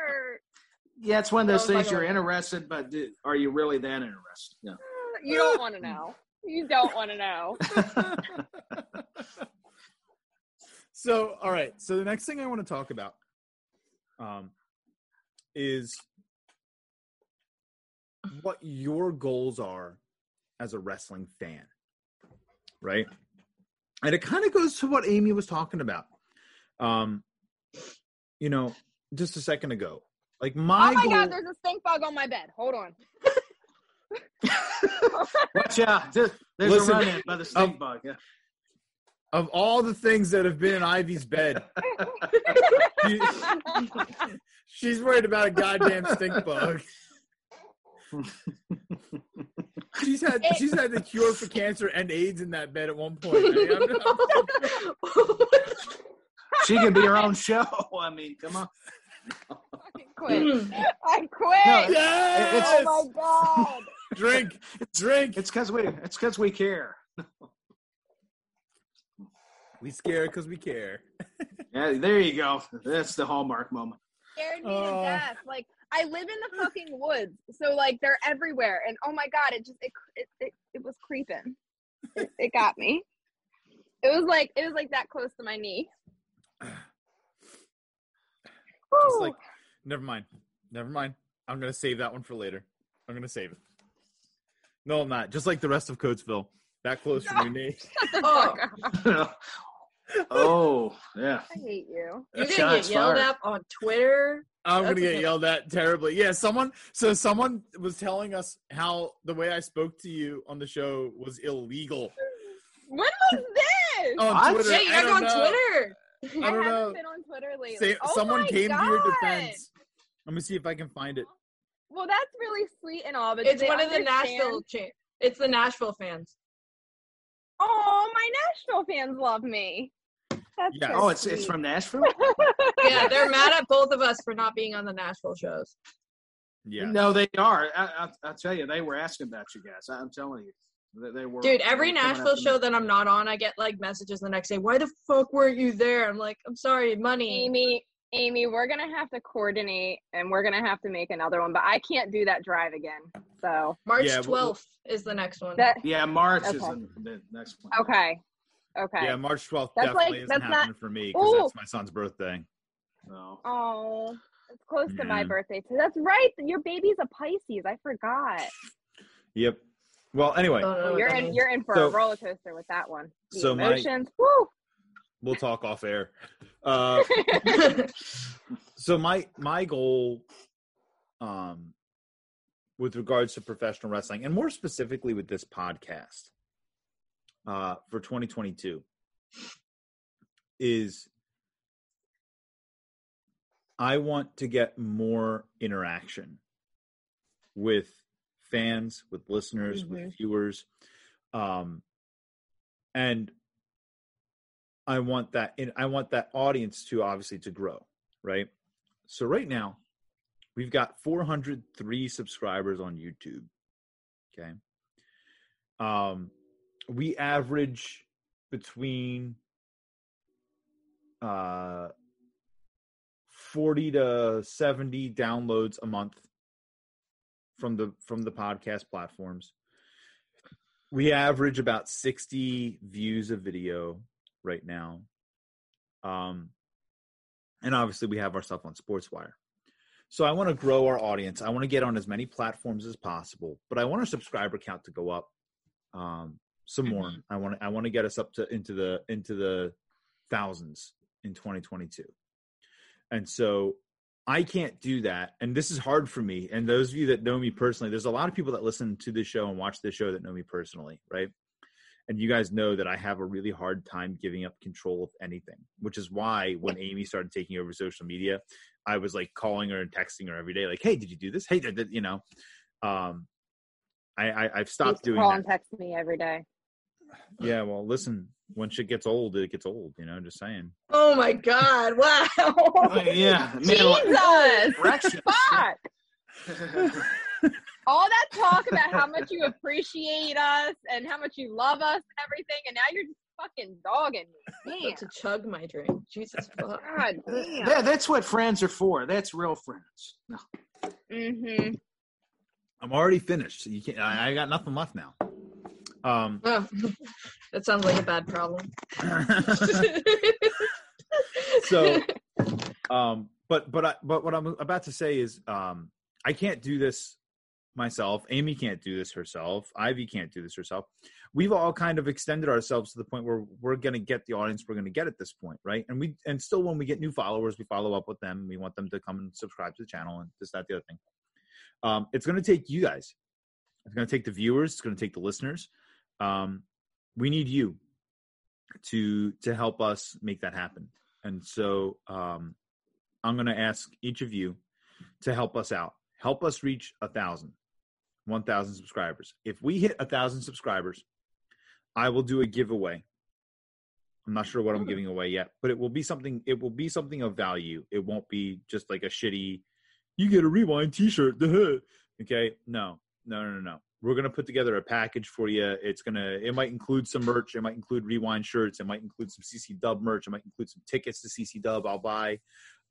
Yeah, it's one of those That was things you're interested, but do, are you really that interested? Yeah. *sighs* You don't want to know. You don't want to know. *laughs* so, all right. So the next thing I want to talk about um, is what your goals are as a wrestling fan, right? And it kind of goes to what Amy was talking about. Um, you know, just a second ago. Like my, oh my goal, god, there's a stink bug on my bed. Hold on. *laughs* Watch out. There's Listen, a run in by the stink um, bug. Yeah. Of all the things that have been in Ivy's bed, she- *laughs* she's worried about a goddamn stink bug. She's had It- she's had the cure for cancer and AIDS in that bed at one point. I mean, I'm- I'm- She can be her own show. I mean, come on. Fucking quit. I No, quit. yes! Oh my god. drink, drink. It's because we it's because we care. We scare because we care. *laughs* Yeah, there you go. That's the hallmark moment. Scared me Oh. to death. Like I live in the fucking woods, so like they're everywhere, and oh my god, it just it it it, it was creeping. It, it got me. It was like it was like that close to my knee. Just like, never mind, never mind. I'm gonna save that one for later. I'm gonna save it. No, I'm not. Just like the rest of Coatesville, that close from your *laughs* knee. oh, *laughs* oh, yeah. I hate you. you're gonna get yelled fired. at on Twitter. I'm gonna get yelled at terribly. Yeah, someone. So someone was telling us how the way I spoke to you on the show was illegal When was this? on What? Twitter. Shit, I you're don't on know. Twitter. I I don't haven't know. been on Twitter lately. Say, oh someone my came to your defense. Let me see if I can find it. Well, that's really sweet and all, but It's do they one of the understand- Nashville. Cha- it's the Nashville fans. Oh, my Nashville fans love me. That's Yes. so Oh, it's it's from Nashville. *laughs* Yeah, they're mad at both of us for not being on the Nashville shows. Yeah. No, they are. I, I, I'll tell you, they were asking about you guys. I'm telling you, they, they were. Dude, every they were coming Nashville show that I'm not on, I get like messages the next day. Why the fuck weren't you there? I'm like, I'm sorry, money. Amy, Amy, we're gonna have to coordinate, and we're gonna have to make another one. But I can't do that drive again. So March Yeah, we'll- 12th is the next one. that Yeah, March is Okay. the, the next one. okay, okay. Yeah, March 12th That's definitely like- isn't that's not- happening for me because that's my son's birthday. No. Oh, it's close to my birthday too. That's right. Your baby's a Pisces. I forgot. Yep. Well, anyway, oh, Don't know Well, what you're in. You're in for So- a roller coaster with that one. The so my- emotions. Woo. We'll talk off air. Uh, *laughs* so my my goal um with regards to professional wrestling and more specifically with this podcast uh for 2022 is I want to get more interaction with fans, with listeners, Mhm. with viewers. Um and I want that in I want that audience to obviously to grow, right? So right now, we've got 403 subscribers on YouTube. Okay. Um we average between uh 40 to 70 downloads a month from the from the podcast platforms. We average about 60 views of video right now. Um, and obviously, we have our stuff on SportsWire. So I want to grow our audience. I want to get on as many platforms as possible, but I want our subscriber count to go up um, some more. I want to, I want to get us up to into the into the thousands in 2022. And so I can't do that. And this is hard for me. And those of you that know me personally, there's a lot of people that listen to this show and watch this show that know me personally, right? And you guys know that I have a really hard time giving up control of anything, which is why when Amy started taking over social media, I was like calling her and texting her every day, like, "Hey, did you do this? Hey, did, did you know?" Um, I, I I've stopped doing call that. and text me every day. Yeah, well, listen, when shit gets old, it gets old. You know, just saying. Oh my god! *laughs* Wow. Uh, yeah, man, Jesus! erections. Fuck! *laughs* *laughs* All that talk about how much you *laughs* appreciate us and how much you love us and everything, and now you're just fucking dogging me. About to chug my drink. Jesus *laughs* fuck. God damn. That- that's what friends are for. That's real friends. No. Mm-hmm. I'm already finished. So you can't. I, I got nothing left now. Um, *laughs* Oh, that sounds like a bad problem. so um but but I, but what i'm about to say is um i can't do this myself amy can't do this herself ivy can't do this herself. We've all kind of extended ourselves to the point where we're going to get the audience we're going to get at this point right? And we and still when we get new followers we follow up with them we want them to come and subscribe to the channel and this that the other thing. Um it's going to take you guys. It's going to take the viewers it's going to take the listeners. Um we need you to to help us make that happen. And so um, I'm going to ask each of you to help us out. Help us reach a thousand, 1,000 subscribers. If we hit thousand subscribers, I will do a giveaway. I'm not sure what I'm giving away yet, but it will be something. It will be something of value. It won't be just like a shitty. You get a Wre-Wind T-shirt. *laughs* okay, no, no, no, no, no. We're gonna put together a package for you. It's gonna. It might include some merch. It might include Wre-Wind shirts. It might include some CC Dub merch. It might include some tickets to CC Dub. I'll buy.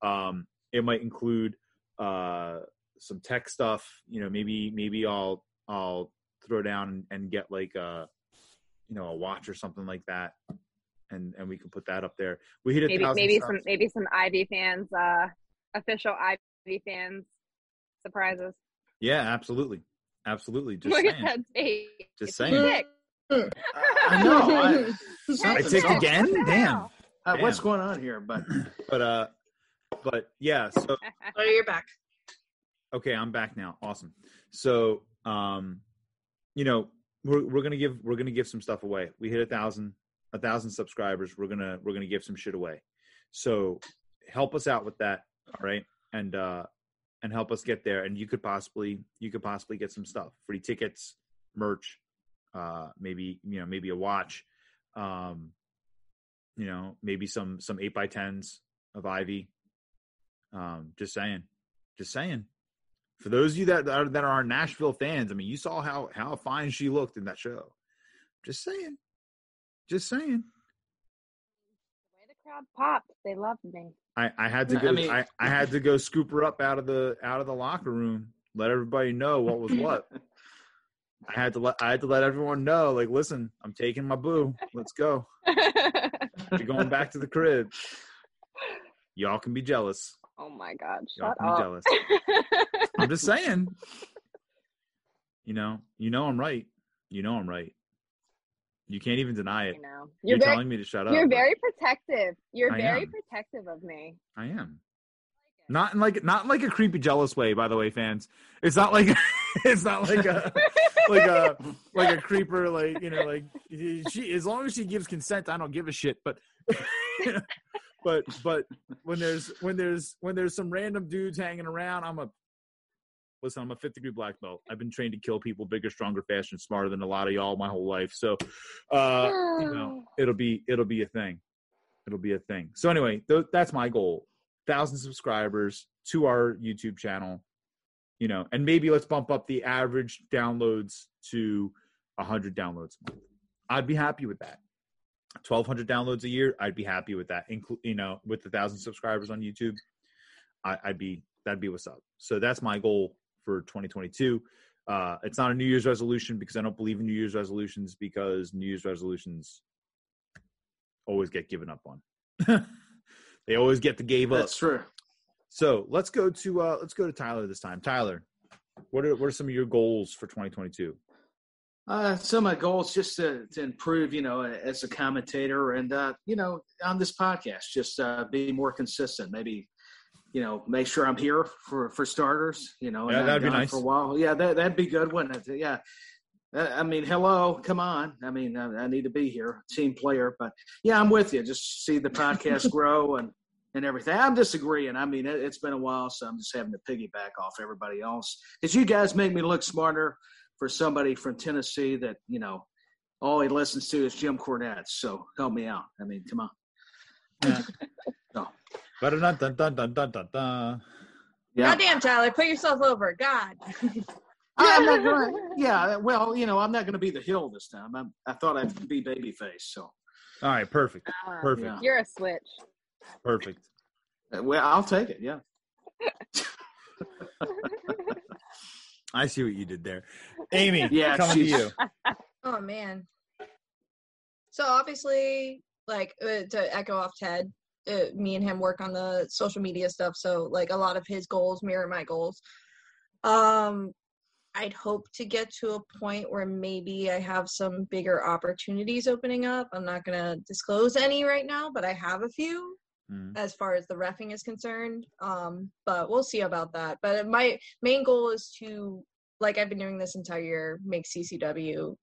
Um, it might include uh, some tech stuff. You know, maybe maybe I'll I'll throw down and, and get like a you know a watch or something like that, and and we can put that up there. We hit a Maybe thousand maybe subs. some maybe some Ivy fans, uh, official Ivy fans surprises. Yeah, absolutely, absolutely. Just Look saying. at that face. Just You saying. sick. I know. *laughs* I, I ticked again. Damn. Uh, what's going on here? But *clears throat* But uh, but yeah. So *laughs* Oh, you're back. Okay, I'm back now. Awesome. So um, you know, we're we're gonna give we're gonna give some stuff away. We hit a thousand a thousand subscribers. We're gonna we're gonna give some shit away. So help us out with that. All right, and uh, and help us get there. And you could possibly you could possibly get some stuff, free tickets, merch, uh, maybe you know maybe a watch, um, you know maybe some some eight by tens of Ivy. Um, just saying, just saying. For those of you that are that are Nashville fans, I mean, you saw how how fine she looked in that show. Just saying, just saying. The way the crowd popped, they loved me. I, I had to go. I, mean- I, had to go scoop her up out of the out of the locker room. Let everybody know what was what. *laughs* I had to let I had to let everyone know. Like, listen, I'm taking my boo. Let's go. *laughs* You're going back to the crib. Y'all can be jealous. Oh my god, shut up. jealous. I'm just *laughs* saying. You know, you know I'm right. You know I'm right. You can't even deny it. you know, You're, you're, very, telling me to shut up. you're very protective. You're I very am. protective of me. I am. Not in like not in like a creepy jealous way, by the way, fans. It's not like *laughs* it's not like a like a like a creeper, like you know, like she as long as she gives consent, I don't give a shit. But *laughs* but *laughs* but when there's when there's when there's some random dudes hanging around, I'm a listen, I'm a fifth degree black belt. I've been trained to kill people bigger, stronger, faster, and smarter than a lot of y'all my whole life. So uh you know, it'll be it'll be a thing. It'll be a thing. So anyway, th- that's my goal. Thousand subscribers to our YouTube channel. You know, and maybe let's bump up the average downloads to hundred downloads. I'd be happy with that. Twelve hundred downloads a year. I'd be happy with that. Inclu- you know, with the thousand subscribers on YouTube, I- I'd be that'd be what's up. So that's my goal for 2022. Uh, it's not a New Year's resolution because I don't believe in New Year's resolutions because New Year's resolutions always get given up on. *laughs* they always get the gave up. that's true. So let's go to uh, let's go to Tyler this time. Tyler, what are what are some of your goals for 2022? Uh, some of my goals just to, to improve, you know, as a commentator and, uh, you know, on this podcast, just uh, be more consistent. Maybe, you know, make sure I'm here for, for starters, you know, Yeah, that'd be nice. for a while. Yeah, that, that'd be good, wouldn't it? Yeah. Uh, I mean, hello, come on. I mean, I, I, need to be here, team player. But yeah, I'm with you. Just see the podcast *laughs* grow and and everything. I'm disagreeing. I mean, it, has been a while, so I'm just having to piggyback off everybody else. Because you guys make me look smarter for somebody from Tennessee that you know all he listens to is Jim Cornette. So help me out. I mean, come on. Yeah. no. Dun, dun, dun, dun, dun, dun, dun. Yeah. Goddamn, Tyler, put yourself over. God. *laughs* I'm not going. Yeah, well, you know, I'm not going to be the hill this time. I'm, I thought I'd be babyface. So. All right, perfect, uh, perfect. Yeah. You're a switch. Perfect. Well, I'll take it. Yeah. *laughs* I see what you did there, Amy. *laughs* Yeah, coming to you. *laughs* Oh man. So obviously, like uh, to echo off Ted, uh, me and him work on the social media stuff. So like a lot of his goals mirror my goals. Um, I'd hope to get to a point where maybe I have some bigger opportunities opening up. I'm not gonna disclose any right now, but I have a few mm. as far as the refing is concerned. Um, but we'll see about that. But my main goal is to, like I've been doing this entire year, make CCW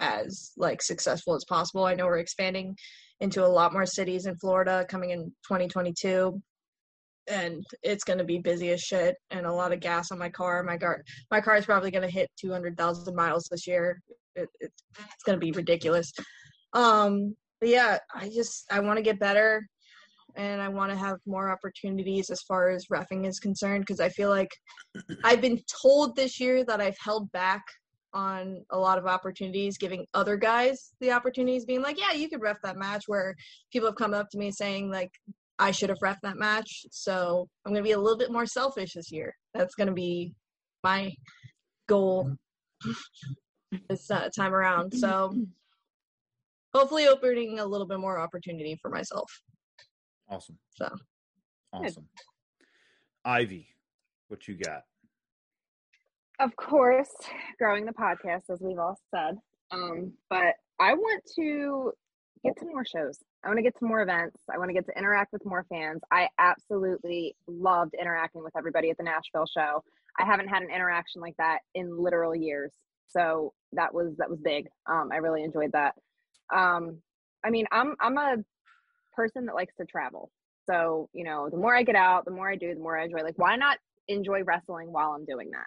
as like successful as possible. I know we're expanding into a lot more cities in Florida coming in 2022 and it's going to be busy as shit and a lot of gas on my car. My car my car is probably going to hit 200,000 miles this year. It, it's it's going to be ridiculous. Um but yeah, I just I want to get better and I want to have more opportunities as far as refing is concerned because I feel like *clears throat* I've been told this year that I've held back on a lot of opportunities, giving other guys the opportunities, being like, yeah, you could ref that match. Where people have come up to me saying, like, I should have ref that match. So I'm going to be a little bit more selfish this year. That's going to be my goal *clears throat* this uh, time around. So *clears throat* hopefully opening a little bit more opportunity for myself. Awesome. So awesome. Ivy, what you got? of course, growing the podcast, as we've all said. Um, but I want to get to more shows. I want to get to more events. I want to get to interact with more fans. I absolutely loved interacting with everybody at the Nashville show. I haven't had an interaction like that in literal years. So that was that was big. Um, I really enjoyed that. Um, I mean, I'm I'm a person that likes to travel. So, you know, the more I get out, the more I do, the more I enjoy. Like, why not enjoy wrestling while I'm doing that?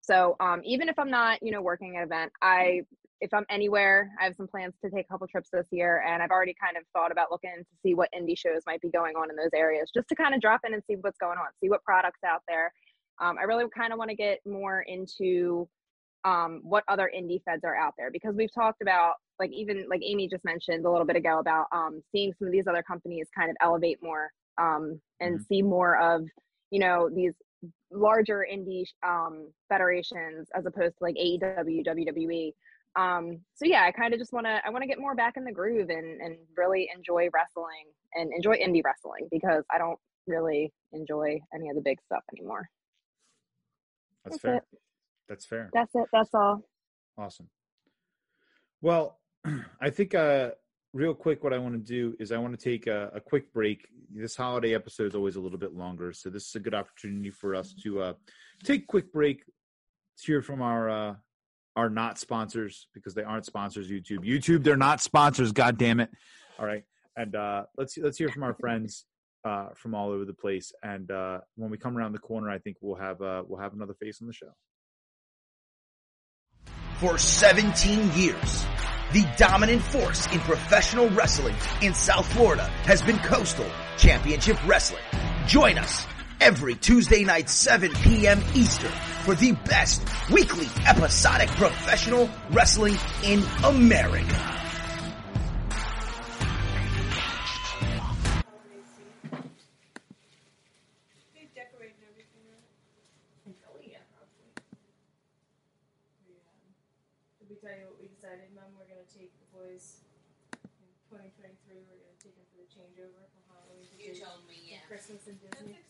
So um, even if I'm not, you know, working at an event, I if I'm anywhere, I have some plans to take a couple trips this year, and I've already kind of thought about looking to see what indie shows might be going on in those areas, just to kind of drop in and see what's going on, see what products out there. Um, I really kind of want to get more into um, what other indie feds are out there because we've talked about like even like Amy just mentioned a little bit ago about um, seeing some of these other companies kind of elevate more um, and mm-hmm. see more of you know these larger indie um, federations as opposed to like AEW, WWE. Um, so yeah, I kind of just want to I want to get more back in the groove and and really enjoy wrestling and enjoy indie wrestling because I don't really enjoy any of the big stuff anymore. That's, That's fair. It. That's fair. That's it. That's all. Awesome. Well, *clears throat* I think uh real quick, what I want to do is I want to take a, a, quick break. This holiday episode is always a little bit longer, so this is a good opportunity for us to uh, take a quick break. To hear from our uh, our not sponsors because they aren't sponsors. YouTube, YouTube, they're not sponsors. God damn it! All right, and uh, let's let's hear from our friends uh, from all over the place. And uh, when we come around the corner, I think we'll have uh, we'll have another face on the show. For 17 years the dominant force in professional wrestling in South Florida has been Coastal Championship Wrestling. Join us every Tuesday night 7 p.m. Eastern for the best weekly episodic professional wrestling in America. Princess Disney.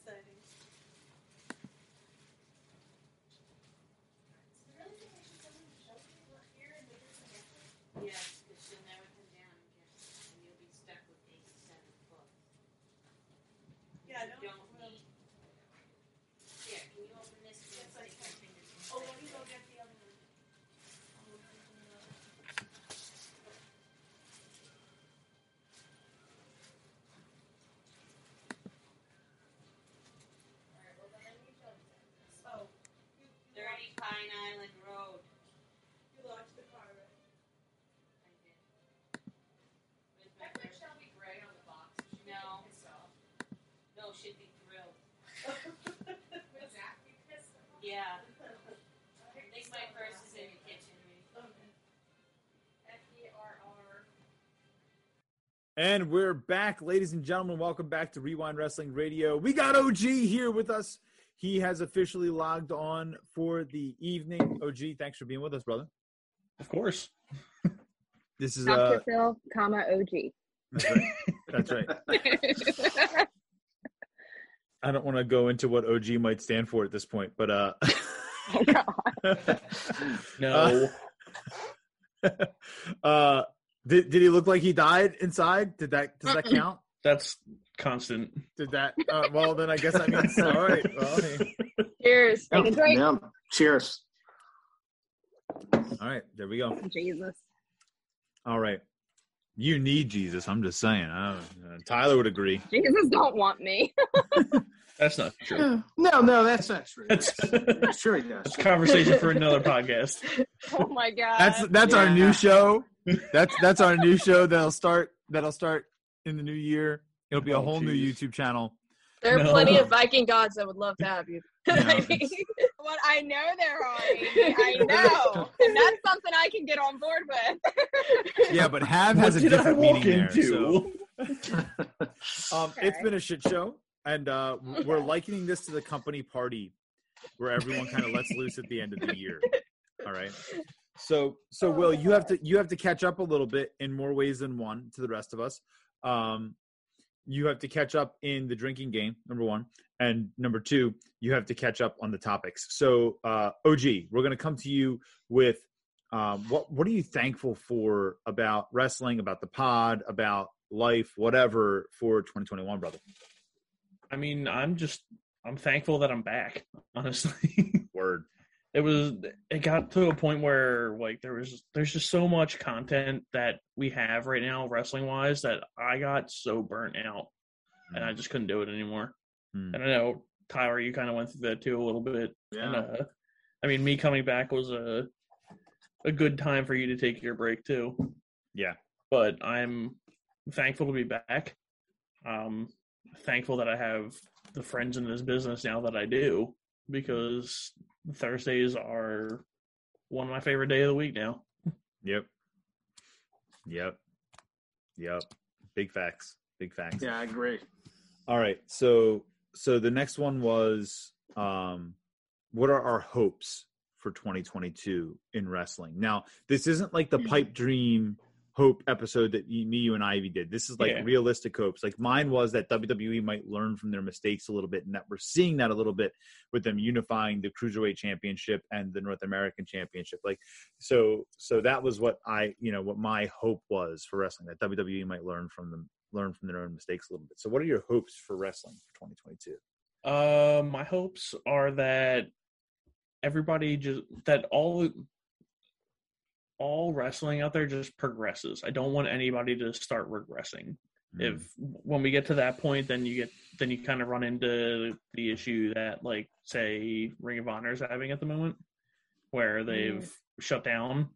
And we're back, ladies and gentlemen. Welcome back to Wre-Wind Wrestling Radio. We got OG here with us. He has officially logged on for the evening. OG, thanks for being with us, brother. Of course. *laughs* This is Dr. uh, Phil, comma OG. that's right. That's right. *laughs* I don't want to go into what OG might stand for at this point, but uh, *laughs* oh God. No. uh, did did he look like he died inside? Did that does that count? That's constant. Did that? Uh, well, then I guess that means all right. Well, hey. Cheers. Take a drink. Yeah. Cheers. all right. There we go. Jesus. All right. You need Jesus. I'm just saying. I uh, Tyler would agree. Jesus don't want me. *laughs* That's not true. *laughs* No, no, that's not true. That's, *laughs* that's sure he does. a conversation for another podcast. oh my God. That's that's our new show. That's that's our new show that'll start that'll start in the new year. It'll be a Oh, whole new. YouTube channel. There are No. plenty of Viking gods that would love to have you. *laughs* *laughs* Yeah. what I know there are. I *laughs* know. and that's something I can get on board with. Yeah, but have has what a different walk meaning there. So. into? Um, It's Okay. been a shit show, and uh, we're likening this to the company party, where everyone kind of lets loose at the end of the year. All right. So, so Will, you have to you have to catch up a little bit in more ways than one to the rest of us. Um, you have to catch up in the drinking game, number one, and number two, you have to catch up on the topics. So, uh, OG, we're going to come to you with um, what what are you thankful for about wrestling, about the pod, about life, whatever for 2021, brother. I mean, I'm just I'm thankful that I'm back. *laughs* Honestly, Word. It was it got to a point where like there was there's just so much content that we have right now wrestling wise that I got so burnt out and I just couldn't do it anymore. Mm. And I know Tyler, you kind of went through that too a little bit. And Yeah. uh, I mean, me coming back was a a good time for you to take your break too. Yeah. But I'm thankful to be back. Um, thankful that I have the friends in this business now that I do because Thursdays are one of my favorite day of the week now. Yep. Yep. Yep. Big facts. Big facts. Yeah, I agree. All right. So so the next one was um what are our hopes for 2022 in wrestling? Now, this isn't like the pipe dream hope episode that you, me, you, and Ivy did. This is like Yeah. realistic hopes. Like mine was that WWE might learn from their mistakes a little bit, and that we're seeing that a little bit with them unifying the cruiserweight championship and the North American championship. Like, so, so that was what I, you know, what my hope was for wrestling. That WWE might learn from them, learn from their own mistakes a little bit. So, what are your hopes for wrestling for 2022? Uh, my hopes are that everybody just that all all wrestling out there just progresses. I don't want anybody to start regressing. If when we get to that point, then you get then you kind of run into the issue that like say Ring of Honor is having at the moment, where they've shut down,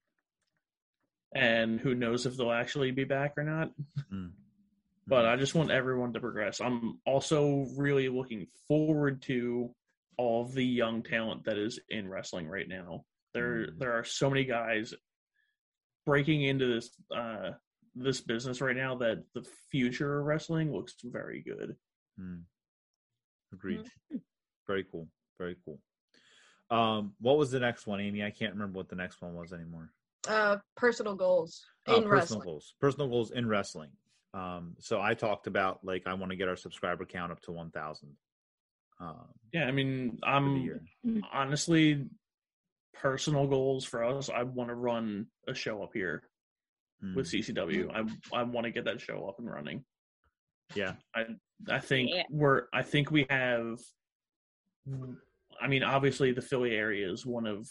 and who knows if they'll actually be back or not Mm. but I just want everyone to progress. I'm also really looking forward to all the young talent that is in wrestling right now. There Mm. there are so many guys breaking into this uh this business right now that the future of wrestling looks very good. Mm. Agreed. Very cool. Very cool. Um, what was the next one, Amy? I can't remember what the next one was anymore. Uh, personal goals Uh, in personal wrestling. goals. Personal goals in wrestling. Um, so I talked about like I want to get our subscriber count up to one thousand. Um, Yeah, I mean, I'm honestly personal goals for us. I want to run a show up here Mm. with CCW. I I want to get that show up and running. Yeah. I think Yeah. we're I think we have I mean obviously the Philly area is one of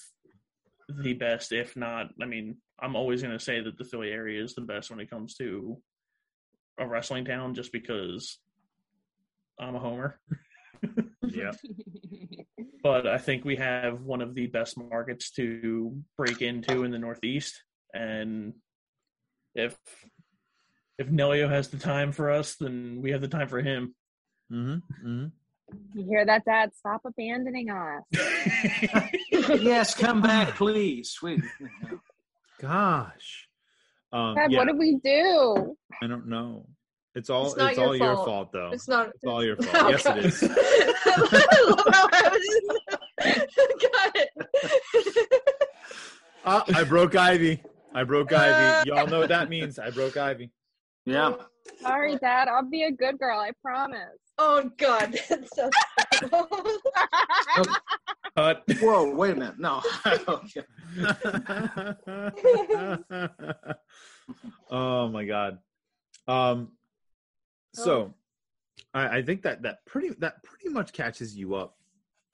the best if not I mean I'm always going to say that the Philly area is the best when it comes to a wrestling town just because I'm a homer *laughs* Yeah. *laughs* but I think we have one of the best markets to break into in the Northeast. And if if Nelio has the time for us, then we have the time for him. Mm-hmm. mm-hmm. You hear that, Dad? Stop abandoning us. *laughs* yes, come back, please. Sweet. Gosh. Um, Dad, yeah, what do we do? I don't know. It's all It's it's, your all your fault. fault though. It's not. It's all your *laughs* fault. Yes, it Okay. is. I love how I was Got it. Ah, *laughs* I broke Ivy. I broke Ivy. Y'all know what that means. I broke Ivy. Yeah. Sorry, Dad. I'll be a good girl. I promise. Oh God, *laughs* that's so. Cut. Whoa, wait a minute. No. oh my god. Um so I, I think that that pretty that pretty much catches you up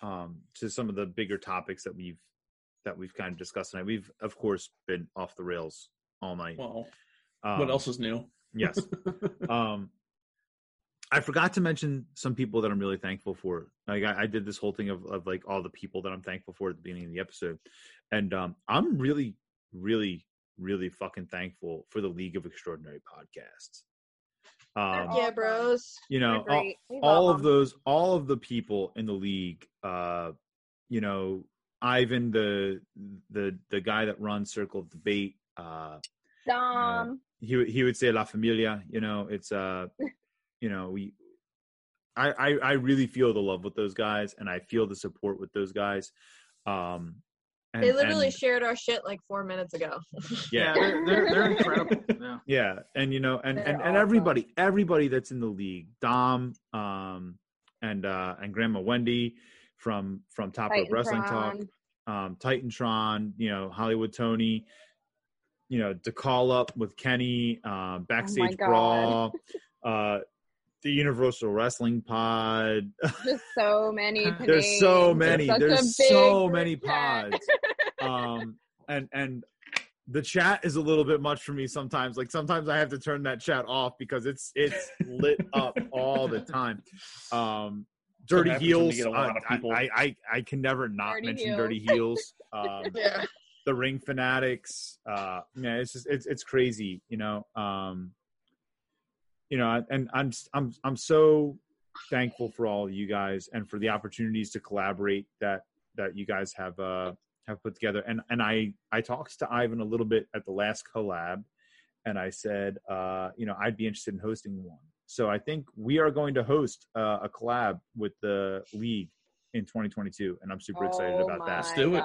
um to some of the bigger topics that we've that we've kind of discussed tonight. We've of course been off the rails all night. well, Um, what else is new? Yes. *laughs* um I forgot to mention some people that I'm really thankful for. Like I, I did this whole thing of, of like all the people that I'm thankful for at the beginning of the episode. And um I'm really, really, really fucking thankful for the League of Extraordinary podcasts. Um yeah, bros. you know, all, great. We all love of 'em. those all of the people in the league uh you know ivan the the the guy that runs circle of debate uh Dom. he would- he would say la familia you know it's uh you know we I, I i really feel the love with those guys and i feel the support with those guys um and, They literally and- shared our shit like four minutes ago. Yeah, *laughs* yeah they're, they're, they're incredible. Yeah. yeah and you know and They're and, and awesome. everybody everybody that's in the league dom um and uh and grandma wendy from from top rope wrestling talk Titantron. um titantron you know hollywood tony you know to call up with kenny um backstage brawl *laughs* uh the universal wrestling pod Just so many. to *laughs* there's so name. many Such a there's so many pods um and and the chat is a little bit much for me sometimes like sometimes i have to turn that chat off because it's it's lit up all the time um dirty happens when you heels get a lot uh, of. I, I i can never not Dirty mention Heels. dirty heels *laughs* um yeah. the ring fanatics uh yeah it's just it's it's crazy you know um you know and i'm i'm i'm so thankful for all of you guys and for the opportunities to collaborate that that you guys have uh have put together. And and i i talked to ivan a little bit at the last collab and i said uh you know i'd be interested in hosting one. So i think we are going to host uh, a collab with the league in 2022 and i'm super excited Oh about that. my do it.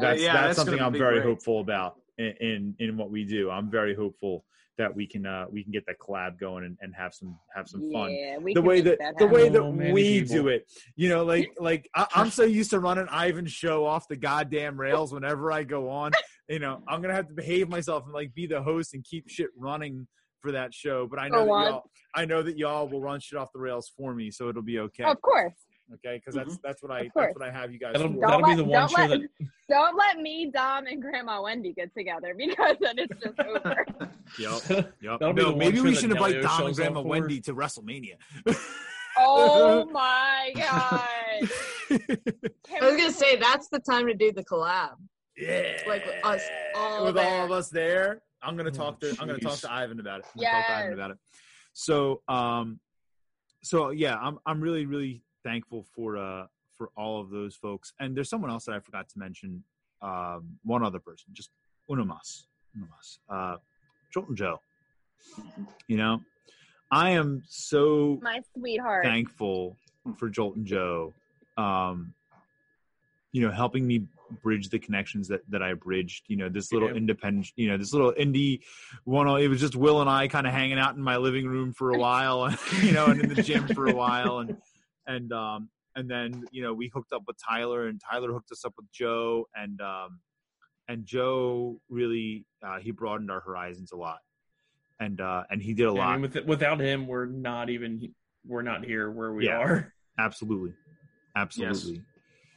That's Yeah, that's that's something I'm very great. hopeful about in, in in what we do. I'm very hopeful that we can uh we can get that collab going and, and have some have some fun. Yeah, we The can way make that, the way that So many we people. do it, you know, like *laughs* like I, I'm so used to running Ivan's show off the goddamn rails whenever I go on. You know, I'm gonna have to behave myself and like be the host and keep shit running for that show. But I know For that y'all, I know that y'all will run shit off the rails for me, so it'll be okay. Of course. Okay, because that's that's what I that's what I have you guys. That'll, for. that'll Don't be the let- one don't show let- that *laughs* Don't let me, Dom, and Grandma Wendy get together because then it's just *laughs* over. Yep. *laughs* Yep. That'll No, maybe we should invite Delio Dom and Grandma. Wendy to WrestleMania. oh my god. I was gonna say that's the time to do the collab. yeah. Like with us all with there. all of us there. I'm gonna talk Oh, to I'm gonna talk to Ivan about it. I'm gonna talk to Ivan about it. So um so yeah, I'm I'm really, really thankful for uh for all of those folks. And there's someone else that I forgot to mention. Um one other person, just uno más. Uno más. Uh Jolton Joe. You know, I am so my sweetheart. thankful for Jolton Joe. Um, you know, helping me bridge the connections that that I bridged. You know, this little Yeah. independent, you know, this little indie one. It was just Will and I kind of hanging out in my living room for a *laughs* while, *laughs* you know, and in the gym for a while, and and um and then you know we hooked up with Tyler, and Tyler hooked us up with Joe, and um and Joe really uh, he broadened our horizons a lot, and uh and he did a lot. mean, with, without him, we're not even we're not here where we Yeah. are. *laughs* Absolutely. Absolutely.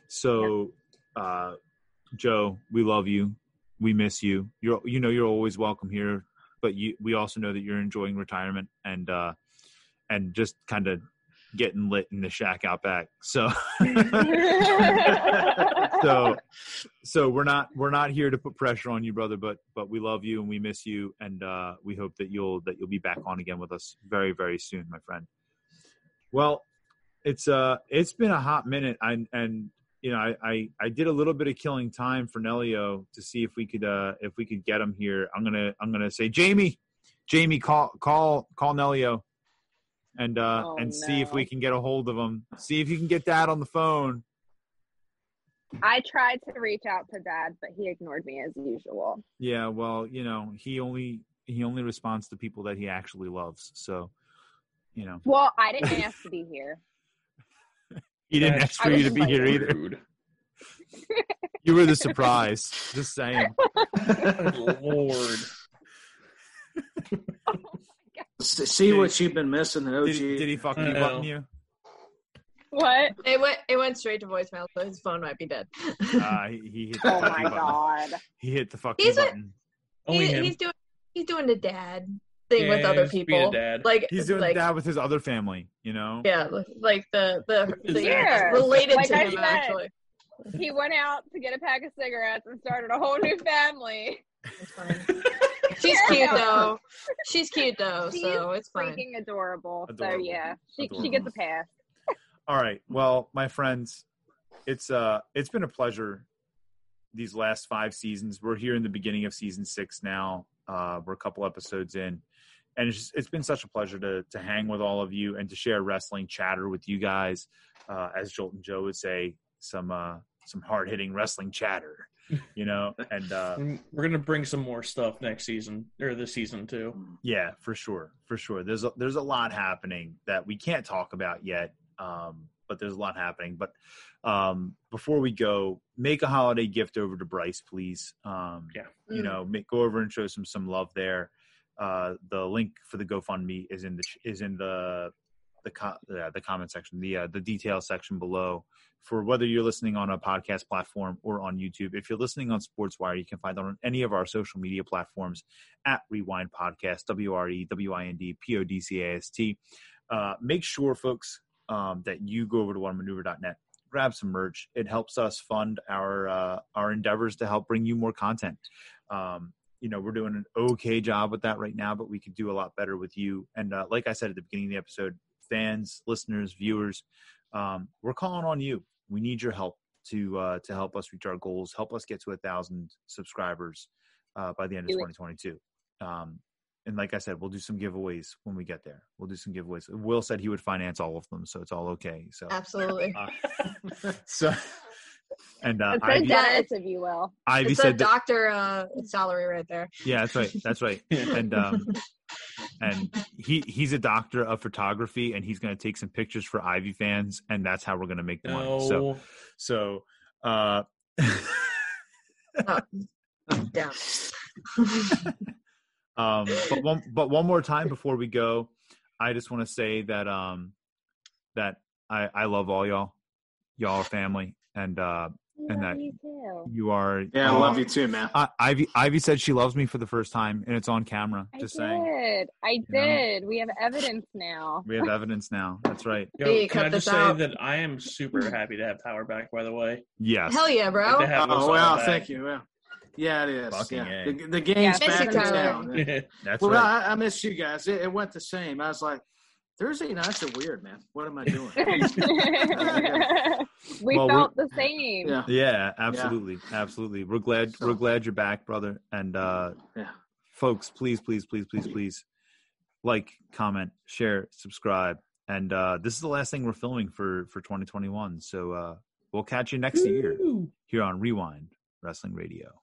So uh Joe, we love you. We miss you. You're you know you're always welcome here, but you we also know that you're enjoying retirement and uh and just kind of getting lit in the shack out back. So *laughs* so so we're not we're not here to put pressure on you brother but but we love you and we miss you. And uh we hope that you'll that you'll be back on again with us very very soon my friend. Well it's uh it's been a hot minute. And and you know I, I i did a little bit of killing time for nelio to see if we could uh if we could get him here. I'm gonna i'm gonna say jamie jamie call call call nelio and uh Oh, and see if we can get a hold of him see if you can get dad on the phone I tried to reach out to dad, but he ignored me as usual. yeah well you know he only he only responds to people that he actually loves so you know Well, I didn't ask to be here. *laughs* he didn't ask for you to be here either rude. *laughs* you were the surprise just saying Good *laughs* Lord. S- See what you've been missing, OG. did, he- did he fucking I know. button you What? It went it went straight to voicemail, so his phone might be dead. Uh, *laughs* he, he hit the Oh fucking my button. god. He hit the fucking He's a- button. Only He- he's doing he's doing the dad thing Yeah, with other he's being a people. dad. Like He's doing like, that with his other family, you know. Yeah, like the the, the *laughs* Yeah. related Like to I him said. actually. He went out to get a pack of cigarettes and started a whole new family. *laughs* It's fine. She's cute though. She's cute though, She's so it's fine. Freaking adorable. So yeah, she Adorable. she gets a pass. *laughs* All right. Well, my friends, it's uh, it's been a pleasure. These last five seasons, we're here in the beginning of season six now. Uh, we're a couple episodes in, and it's just, it's been such a pleasure to to hang with all of you and to share wrestling chatter with you guys. Uh, as Jolton Joe would say, some uh, some hard hitting wrestling chatter, you know. And uh, We're gonna bring some more stuff next season or this season too. Yeah, for sure, for sure. There's a, there's a lot happening that we can't talk about yet, um, but there's a lot happening. But um, before we go, make a holiday gift over to Bryce, please. Um, Yeah. you know, make, go over and show some some love there. Uh, the link for the GoFundMe is in the is in the the co- yeah, the comment section, the uh, the detail section below. For whether you're listening on a podcast platform or on YouTube, if you're listening on SportsWire, you can find on any of our social media platforms at Wre-Wind Podcast, W R E W I N D P O D C A S T. Uh, make sure, folks, um, that you go over to onemaneuver.net, grab some merch. It helps us fund our uh, our endeavors to help bring you more content. Um, you know, we're doing an okay job with that right now, but we could do a lot better with you. And uh, like I said at the beginning of the episode, fans, listeners, viewers, um, we're calling on you. We need your help to uh, to help us reach our goals, help us get to a thousand subscribers uh, by the end of 2022. Um, and like I said, we'll do some giveaways when we get there. We'll do some giveaways. Will said he would finance all of them, so it's all okay. So, Absolutely. uh, *laughs* so, and uh, Ivy, generous of you, Will. Ivy It's said, doctor uh salary right there. yeah, that's right, that's right. *laughs* And um, and he he's a doctor of photography, and he's going to take some pictures for Ivy fans, and that's how we're going to make the money. So, so, uh, *laughs* Down. um, but one but one more time before we go, I just want to say that um, that I I love all y'all. Y'all are family, and uh, And Love that- you too. you are. Yeah, I um, love you too, man. I, Ivy Ivy said she loves me for the first time, and it's on camera. I Just did. saying, I know? did. We have evidence now. we have evidence now. That's right. Yo, Hey, can I just this say out. that I am super mm-hmm. happy to have Power back, by the way. Yes. Hell yeah, bro. Good to have oh, us Oh all well, back. thank you. Well, yeah, it is. Fucking yeah. The, the game's Yeah, back in town. *laughs* That's Well, right. I, I miss you guys. It, it went the same. I was like, Thursday nights are weird, man. What am I *laughs* doing? *laughs* we Well, felt the same. yeah, Yeah, absolutely, absolutely. We're glad we're glad you're back, brother. And uh yeah. folks, please, please, please, please, please like, comment, share, subscribe. And uh this is the last thing we're filming for for 2021. So uh we'll catch you next year here on Wre-Wind Wrestling Radio.